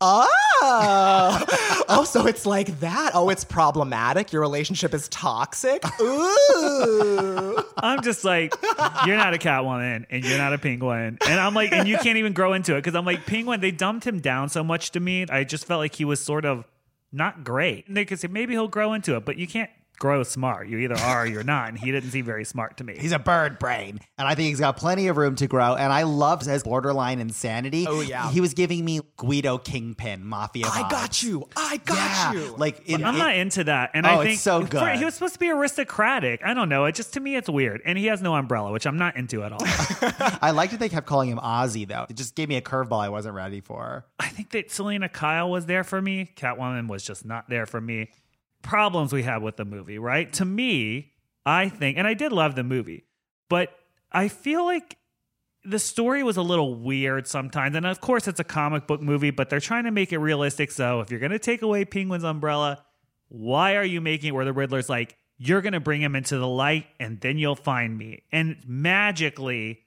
oh, oh, so it's like that. Oh, it's problematic. Your relationship is toxic. Ooh. I'm just like, you're not a Catwoman and you're not a Penguin. And I'm like, and you can't even grow into it because I'm like, Penguin, they dumped him down so much to me. I just felt like he was sort of not great. And they could say maybe he'll grow into it, but you can't grow smart. You either are or you're not. And he didn't seem very smart to me. He's a bird brain. And I think he's got plenty of room to grow. And I loved his borderline insanity. Oh, yeah. He was giving me Guido Kingpin Mafia. I vibes. got you. I got Yeah. you. Like in, I'm it- not into that. And Oh, I it's think so for- good. he was supposed to be aristocratic. I don't know. It just to me it's weird. And he has no umbrella, which I'm not into at all. I liked that they kept calling him Ozzy though. It just gave me a curveball I wasn't ready for. I think that Selina Kyle was there for me. Catwoman was just not there for me. Problems we had with the movie, right? To me, I think, and I did love the movie, but I feel like the story was a little weird sometimes. And of course, it's a comic book movie, but they're trying to make it realistic. So if you're going to take away Penguin's umbrella, why are you making it where the Riddler's like, you're going to bring him into the light and then you'll find me? And magically,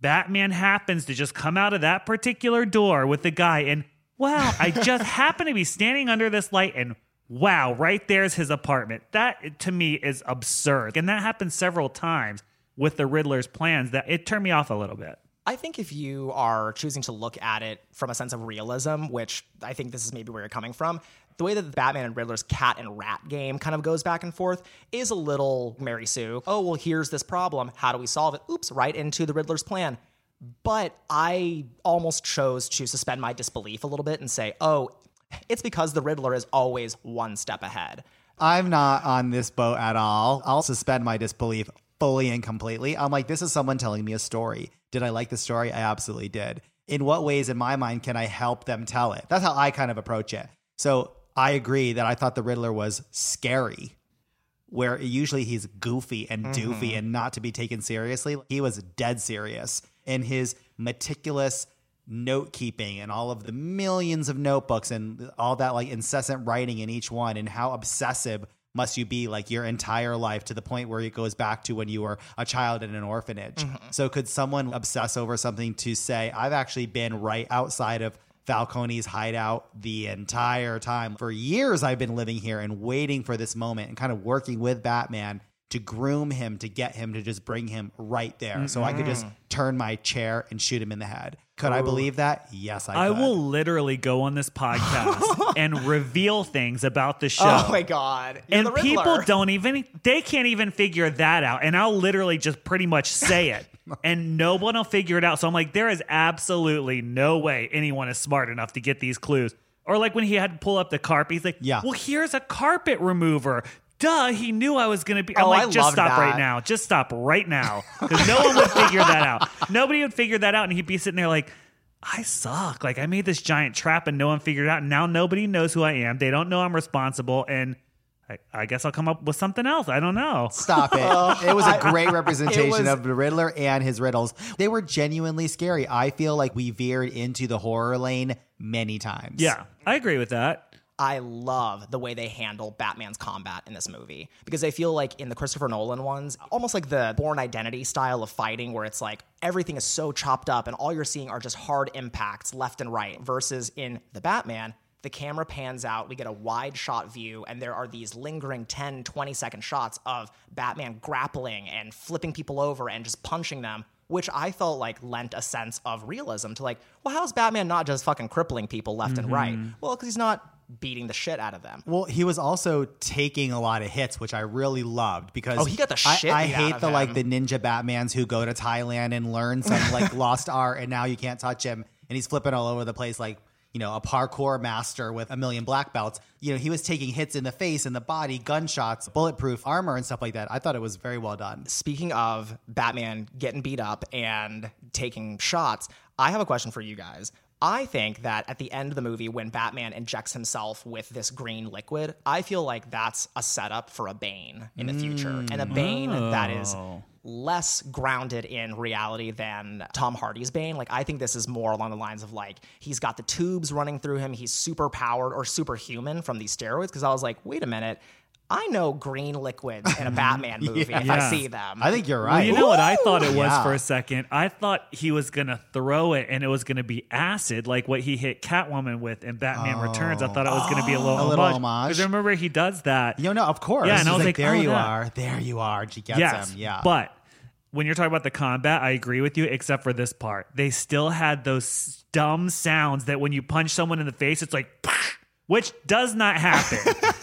Batman happens to just come out of that particular door with the guy, and wow, I just happen to be standing under this light, and wow, right there's his apartment. That to me is absurd. And that happened several times with the Riddler's plans that it turned me off a little bit. I think if you are choosing to look at it from a sense of realism, which I think this is maybe where you're coming from, the way that the Batman and Riddler's cat and rat game kind of goes back and forth is a little Mary Sue. Oh, well, here's this problem. How do we solve it? Oops, right into the Riddler's plan. But I almost chose to suspend my disbelief a little bit and say, oh, it's because the Riddler is always one step ahead. I'm not on this boat at all. I'll suspend my disbelief fully and completely. I'm like, this is someone telling me a story. Did I like the story? I absolutely did. In what ways, in my mind, can I help them tell it? That's how I kind of approach it. So I agree that I thought the Riddler was scary, where usually he's goofy and doofy mm-hmm. and not to be taken seriously. He was dead serious in his meticulous note keeping and all of the millions of notebooks and all that like incessant writing in each one and how obsessive must you be like your entire life to the point where it goes back to when you were a child in an orphanage. Mm-hmm. So could someone obsess over something to say I've actually been right outside of Falcone's hideout the entire time. For years I've been living here and waiting for this moment and kind of working with Batman to groom him to get him to just bring him right there so I could just turn my chair and shoot him in the head. Could I believe that? Yes, I I could. will literally go on this podcast and reveal things about the show. Oh my God. You're and people don't even they can't even figure that out and i'll literally just pretty much say it and no one will figure it out so i'm like there is absolutely no way anyone is smart enough to get these clues or like when he had to pull up the carpet he's like Yeah. well here's a carpet remover Duh, he knew I was gonna be. I'm Oh, like, I just stop right now. Just stop right now. Because no one would figure that out. Nobody would figure that out. And he'd be sitting there like, I suck. Like I made this giant trap and no one figured it out. Now nobody knows who I am. They don't know I'm responsible. And I, I guess I'll come up with something else. I don't know. Stop it. it was a great representation was- of the Riddler and his riddles. They were genuinely scary. I feel like we veered into the horror lane many times. Yeah, I agree with that. I love the way they handle Batman's combat in this movie because I feel like in the Christopher Nolan ones, almost like the Bourne Identity style of fighting, where it's like everything is so chopped up and all you're seeing are just hard impacts left and right, versus in the Batman. The camera pans out, we get a wide shot view, and there are these lingering 10, 20 second shots of Batman grappling and flipping people over and just punching them, which I felt like lent a sense of realism to like, well, how's Batman not just fucking crippling people left and right? Mm-hmm. Well, because he's not beating the shit out of them. Well, he was also taking a lot of hits, which I really loved because Oh, he got the I- shit I, out hate the like the ninja Batmans who go to Thailand and learn some like lost art, and now you can't touch him, and he's flipping all over the place like you know a parkour master with a million black belts. You know, he was taking hits in the face, in the body, gunshots, bulletproof armor, and stuff like that. I thought it was very well done. Speaking of Batman getting beat up and taking shots, I have a question for you guys. I think that at the end of the movie, when Batman injects himself with this green liquid, I feel like that's a setup for a Bane in the future. And a Bane that is oh. less grounded in reality than Tom Hardy's Bane. Like, I think this is more along the lines of like, he's got the tubes running through him, he's super powered or superhuman from these steroids. Cause I was like, wait a minute. I know green liquids in a Batman movie if Yeah. I see them. I think you're Well, right. you know what I thought it was Yeah. for a second? I thought he was going to throw it and it was going to be acid, like what he hit Catwoman with in Batman oh. Returns. I thought it was going to be a little A little homage. homage. Because remember, he does that. You know, no, of course. Yeah, and I was like, there oh, you that. are, there you are. She gets yes, him. Yeah, But when you're talking about the combat, I agree with you, except for this part. They still had those dumb sounds that when you punch someone in the face, it's like, which does not happen.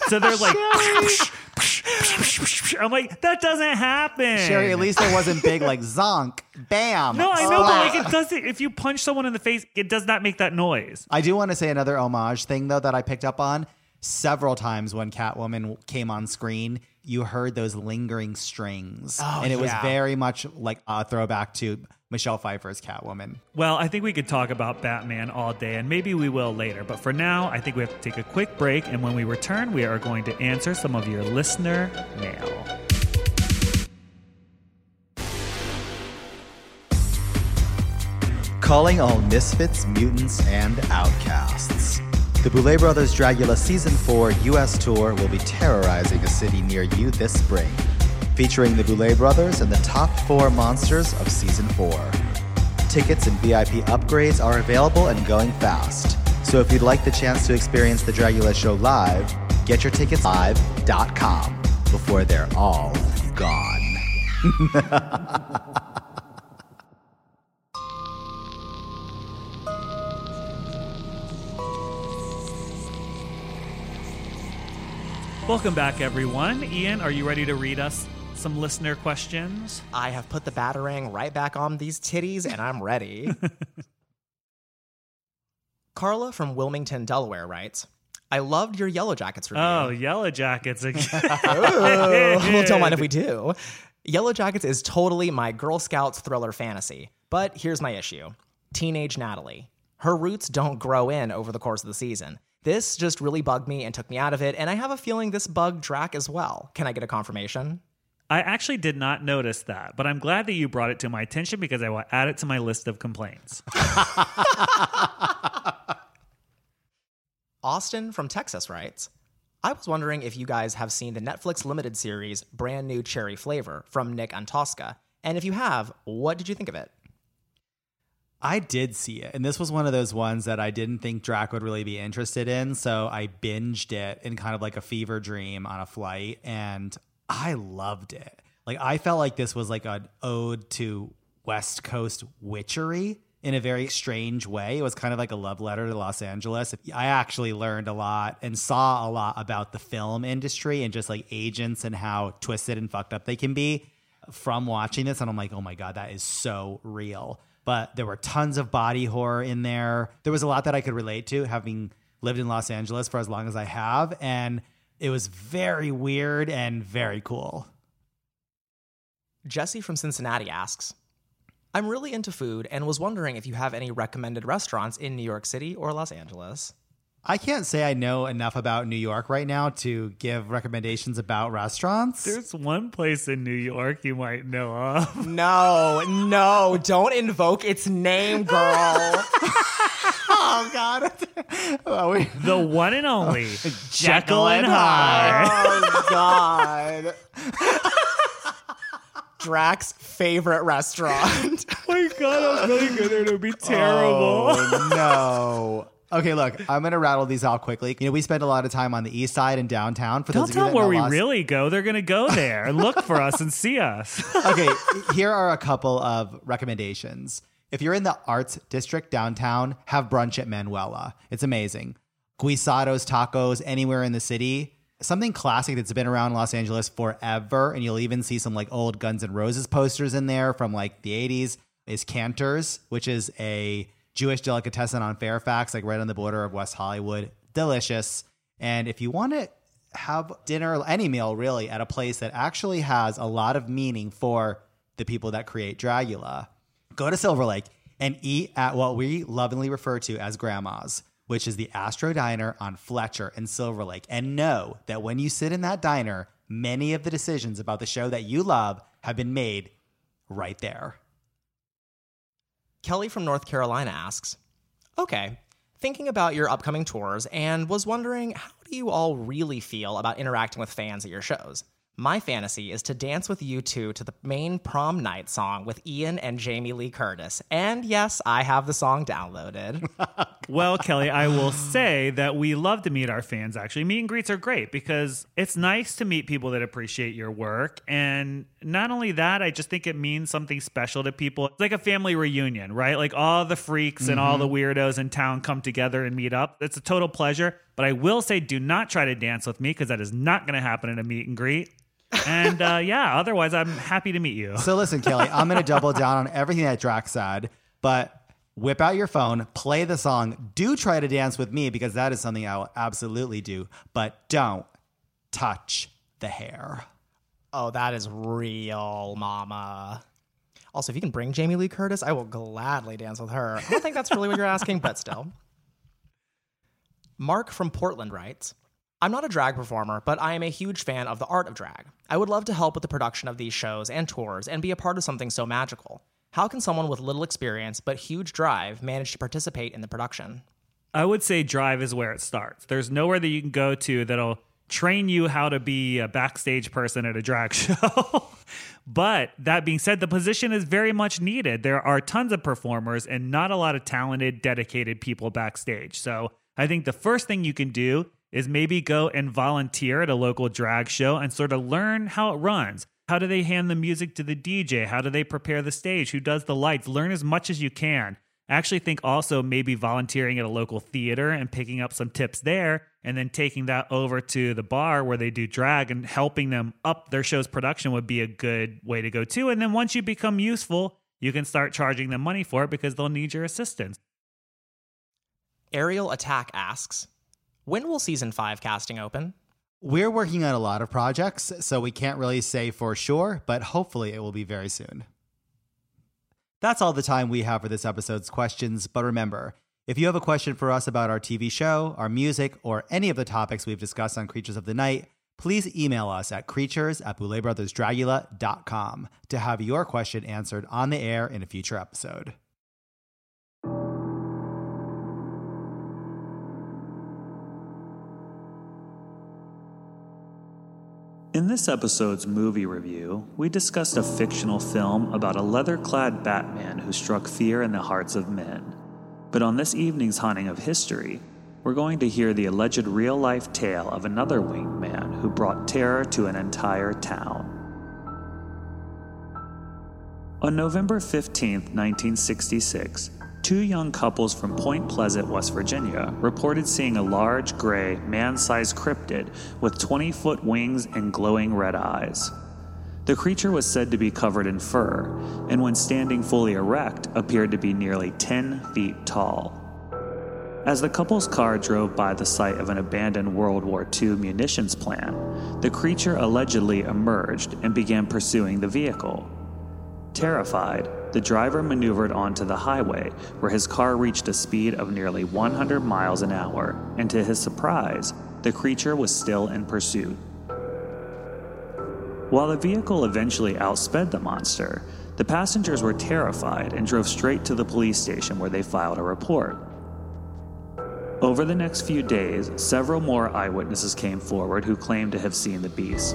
so they're like, I'm like, that doesn't happen. Sherry, at least it wasn't big like zonk, bam. No, I know, but like it doesn't. If you punch someone in the face, it does not make that noise. I do want to say another homage thing though that I picked up on several times when Catwoman came on screen. You heard those lingering strings, Oh, and it was very much like a throwback to Michelle Pfeiffer's Catwoman. Well, I think we could talk about Batman all day, and maybe we will later. But for now, I think we have to take a quick break, and when we return, we are going to answer some of your listener mail. Calling all misfits, mutants, and outcasts. The Boulet Brothers Dragula Season 4 US tour will be terrorizing a city near you this spring, featuring the Boulet Brothers and the top four monsters of Season 4. Tickets and VIP upgrades are available and going fast. So if you'd like the chance to experience the Dragula show live, get your tickets live.com before they're all gone. Welcome back, everyone. Ian, are you ready to read us some listener questions? I have put the batarang right back on these titties and I'm ready. Carla from Wilmington, Delaware writes, I loved your Yellowjackets review. Oh, Yellowjackets again. Ooh, don't mind if we do. Yellowjackets is totally my Girl Scouts thriller fantasy. But here's my issue Teenage Natalie. Her roots don't grow in over the course of the season. This just really bugged me and took me out of it, and I have a feeling this bugged Drac as well. Can I get a confirmation? I actually did not notice that, but I'm glad that you brought it to my attention because I will add it to my list of complaints. Austin from Texas writes I was wondering if you guys have seen the Netflix limited series Brand New Cherry Flavor from Nick Antosca. And if you have, what did you think of it? I did see it, and this was one of those ones that I didn't think Drac would really be interested in, so I binged it in kind of like a fever dream on a flight, and I loved it. Like I felt like this was like an ode to West Coast witchery in a very strange way. It was kind of like a love letter to Los Angeles. I actually learned a lot and saw a lot about the film industry and just like agents and how twisted and fucked up they can be from watching this. And I'm like, oh my God, that is so real. But there were tons of body horror in there. There was a lot that I could relate to having lived in Los Angeles for as long as I have. And it was very weird and very cool. Jesse from Cincinnati asks I'm really into food and was wondering if you have any recommended restaurants in New York City or Los Angeles. I can't say I know enough about New York right now to give recommendations about restaurants. There's one place in New York you might know of. No, no, don't invoke its name, girl. oh God! Oh, we- The one and only Jekyll and Hyde. oh, God. Drac's favorite restaurant. Oh my god, I was really good. It would be oh, terrible. Oh no. Okay, look, I'm gonna rattle these out quickly. You know, we spend a lot of time on the east side and downtown. For Don't those of you tell where we Los- really go. They're gonna go there and look for us and see us. okay, here are a couple of recommendations. If you're in the arts district downtown, have brunch at Manuela. It's amazing. Guisados, tacos, anywhere in the city. Something classic that's been around Los Angeles forever, and you'll even see some like old Guns N' Roses posters in there from like the 80s, is Canter's, which is a Jewish delicatessen on Fairfax, like right on the border of West Hollywood. Delicious. And if you want to have dinner, any meal really, at a place that actually has a lot of meaning for the people that create Dragula, go to Silver Lake and eat at what we lovingly refer to as Grandma's, which is the Astro Diner on Fletcher and Silver Lake. And know that when you sit in that diner, many of the decisions about the show that you love have been made right there. Kelly from North Carolina asks Okay, thinking about your upcoming tours and was wondering how do you all really feel about interacting with fans at your shows? My fantasy is to dance with you two to the main prom night song with Ian and Jamie Lee Curtis. And yes, I have the song downloaded. Well, Kelly, I will say that we love to meet our fans actually. Meet and greets are great because it's nice to meet people that appreciate your work. And not only that, I just think it means something special to people. It's like a family reunion, right? Like all the freaks and all the mm-hmm. weirdos in town come together and meet up. It's a total pleasure. But I will say, do not try to dance with me because that is not going to happen in a meet and greet. And uh, yeah, otherwise, I'm happy to meet you. So listen, Kelly, I'm going to double down on everything that Drax said, but whip out your phone, play the song. Do try to dance with me because that is something I will absolutely do, but don't touch the hair. Oh, that is real, mama. Also, if you can bring Jamie Lee Curtis, I will gladly dance with her. I don't think that's really what you're asking, but still. Mark from Portland writes I'm not a drag performer, but I am a huge fan of the art of drag. I would love to help with the production of these shows and tours and be a part of something so magical. How can someone with little experience but huge drive manage to participate in the production? I would say drive is where it starts. There's nowhere that you can go to that'll train you how to be a backstage person at a drag show. but that being said, the position is very much needed. There are tons of performers and not a lot of talented, dedicated people backstage. So I think the first thing you can do is maybe go and volunteer at a local drag show and sort of learn how it runs. How do they hand the music to the DJ? How do they prepare the stage? Who does the lights? Learn as much as you can. I actually think also maybe volunteering at a local theater and picking up some tips there and then taking that over to the bar where they do drag and helping them up their show's production would be a good way to go too. And then once you become useful, you can start charging them money for it because they'll need your assistance. Aerial Attack asks When will season 5 casting open? We're working on a lot of projects, so we can't really say for sure, but hopefully it will be very soon. That's all the time we have for this episode's questions, but remember, if you have a question for us about our TV show, our music, or any of the topics we've discussed on Creatures of the Night, please email us at creatures at bouletbrothersdragula.com to have your question answered on the air in a future episode. In this episode's movie review, we discussed a fictional film about a leather clad Batman who struck fear in the hearts of men. But on this evening's haunting of history, we're going to hear the alleged real life tale of another winged man who brought terror to an entire town. On November 15, 1966, two young couples from Point Pleasant, West Virginia, reported seeing a large, gray, man sized cryptid with 20 foot wings and glowing red eyes. The creature was said to be covered in fur, and when standing fully erect, appeared to be nearly 10 feet tall. As the couple's car drove by the site of an abandoned World War II munitions plant, the creature allegedly emerged and began pursuing the vehicle. Terrified, the driver maneuvered onto the highway, where his car reached a speed of nearly 100 miles an hour, and to his surprise, the creature was still in pursuit. While the vehicle eventually outsped the monster, the passengers were terrified and drove straight to the police station where they filed a report. Over the next few days, several more eyewitnesses came forward who claimed to have seen the beast.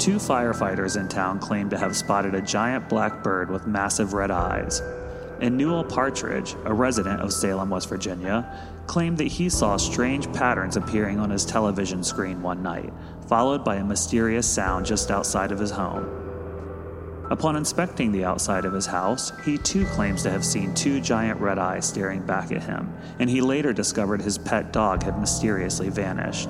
Two firefighters in town claimed to have spotted a giant black bird with massive red eyes. And Newell Partridge, a resident of Salem, West Virginia, claimed that he saw strange patterns appearing on his television screen one night, followed by a mysterious sound just outside of his home. Upon inspecting the outside of his house, he too claims to have seen two giant red eyes staring back at him, and he later discovered his pet dog had mysteriously vanished.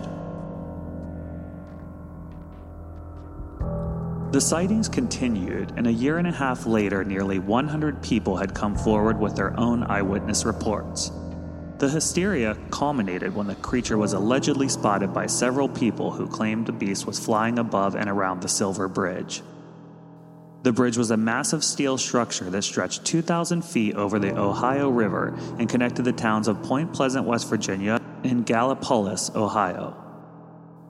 The sightings continued, and a year and a half later, nearly 100 people had come forward with their own eyewitness reports. The hysteria culminated when the creature was allegedly spotted by several people who claimed the beast was flying above and around the Silver Bridge. The bridge was a massive steel structure that stretched 2,000 feet over the Ohio River and connected the towns of Point Pleasant, West Virginia, and Gallipolis, Ohio.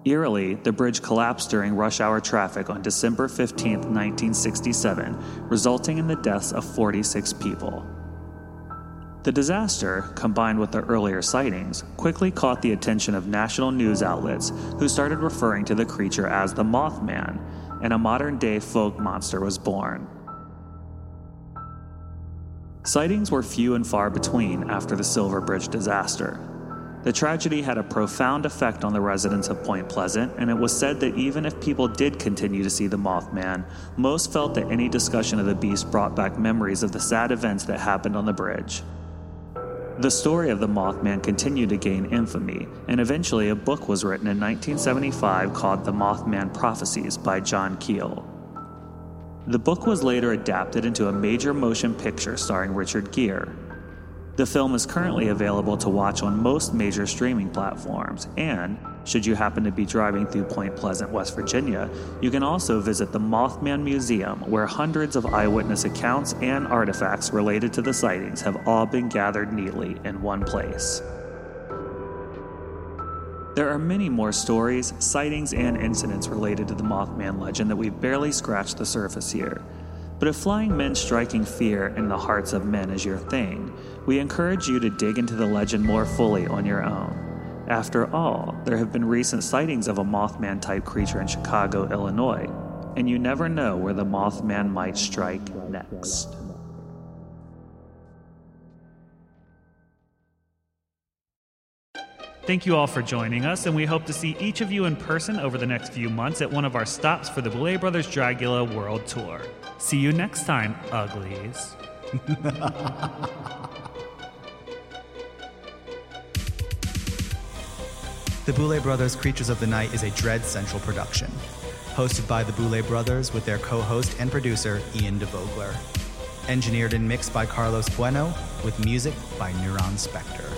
Eerily, the bridge collapsed during rush hour traffic on December 15, 1967, resulting in the deaths of 46 people. The disaster, combined with the earlier sightings, quickly caught the attention of national news outlets who started referring to the creature as the Mothman, and a modern day folk monster was born. Sightings were few and far between after the Silver Bridge disaster. The tragedy had a profound effect on the residents of Point Pleasant, and it was said that even if people did continue to see the Mothman, most felt that any discussion of the beast brought back memories of the sad events that happened on the bridge. The story of the Mothman continued to gain infamy, and eventually a book was written in 1975 called The Mothman Prophecies by John Keel. The book was later adapted into a major motion picture starring Richard Gere. The film is currently available to watch on most major streaming platforms, and should you happen to be driving through Point Pleasant, West Virginia, you can also visit the Mothman Museum, where hundreds of eyewitness accounts and artifacts related to the sightings have all been gathered neatly in one place. There are many more stories, sightings, and incidents related to the Mothman legend that we've barely scratched the surface here. But if flying men striking fear in the hearts of men is your thing, we encourage you to dig into the legend more fully on your own. After all, there have been recent sightings of a Mothman type creature in Chicago, Illinois, and you never know where the Mothman might strike next. Thank you all for joining us, and we hope to see each of you in person over the next few months at one of our stops for the Boulet Brothers Dragula World Tour. See you next time, uglies. The Boulet Brothers Creatures of the Night is a Dread Central production, hosted by the Boulet Brothers with their co host and producer, Ian DeVogler. Engineered and mixed by Carlos Bueno, with music by Neuron Spectre.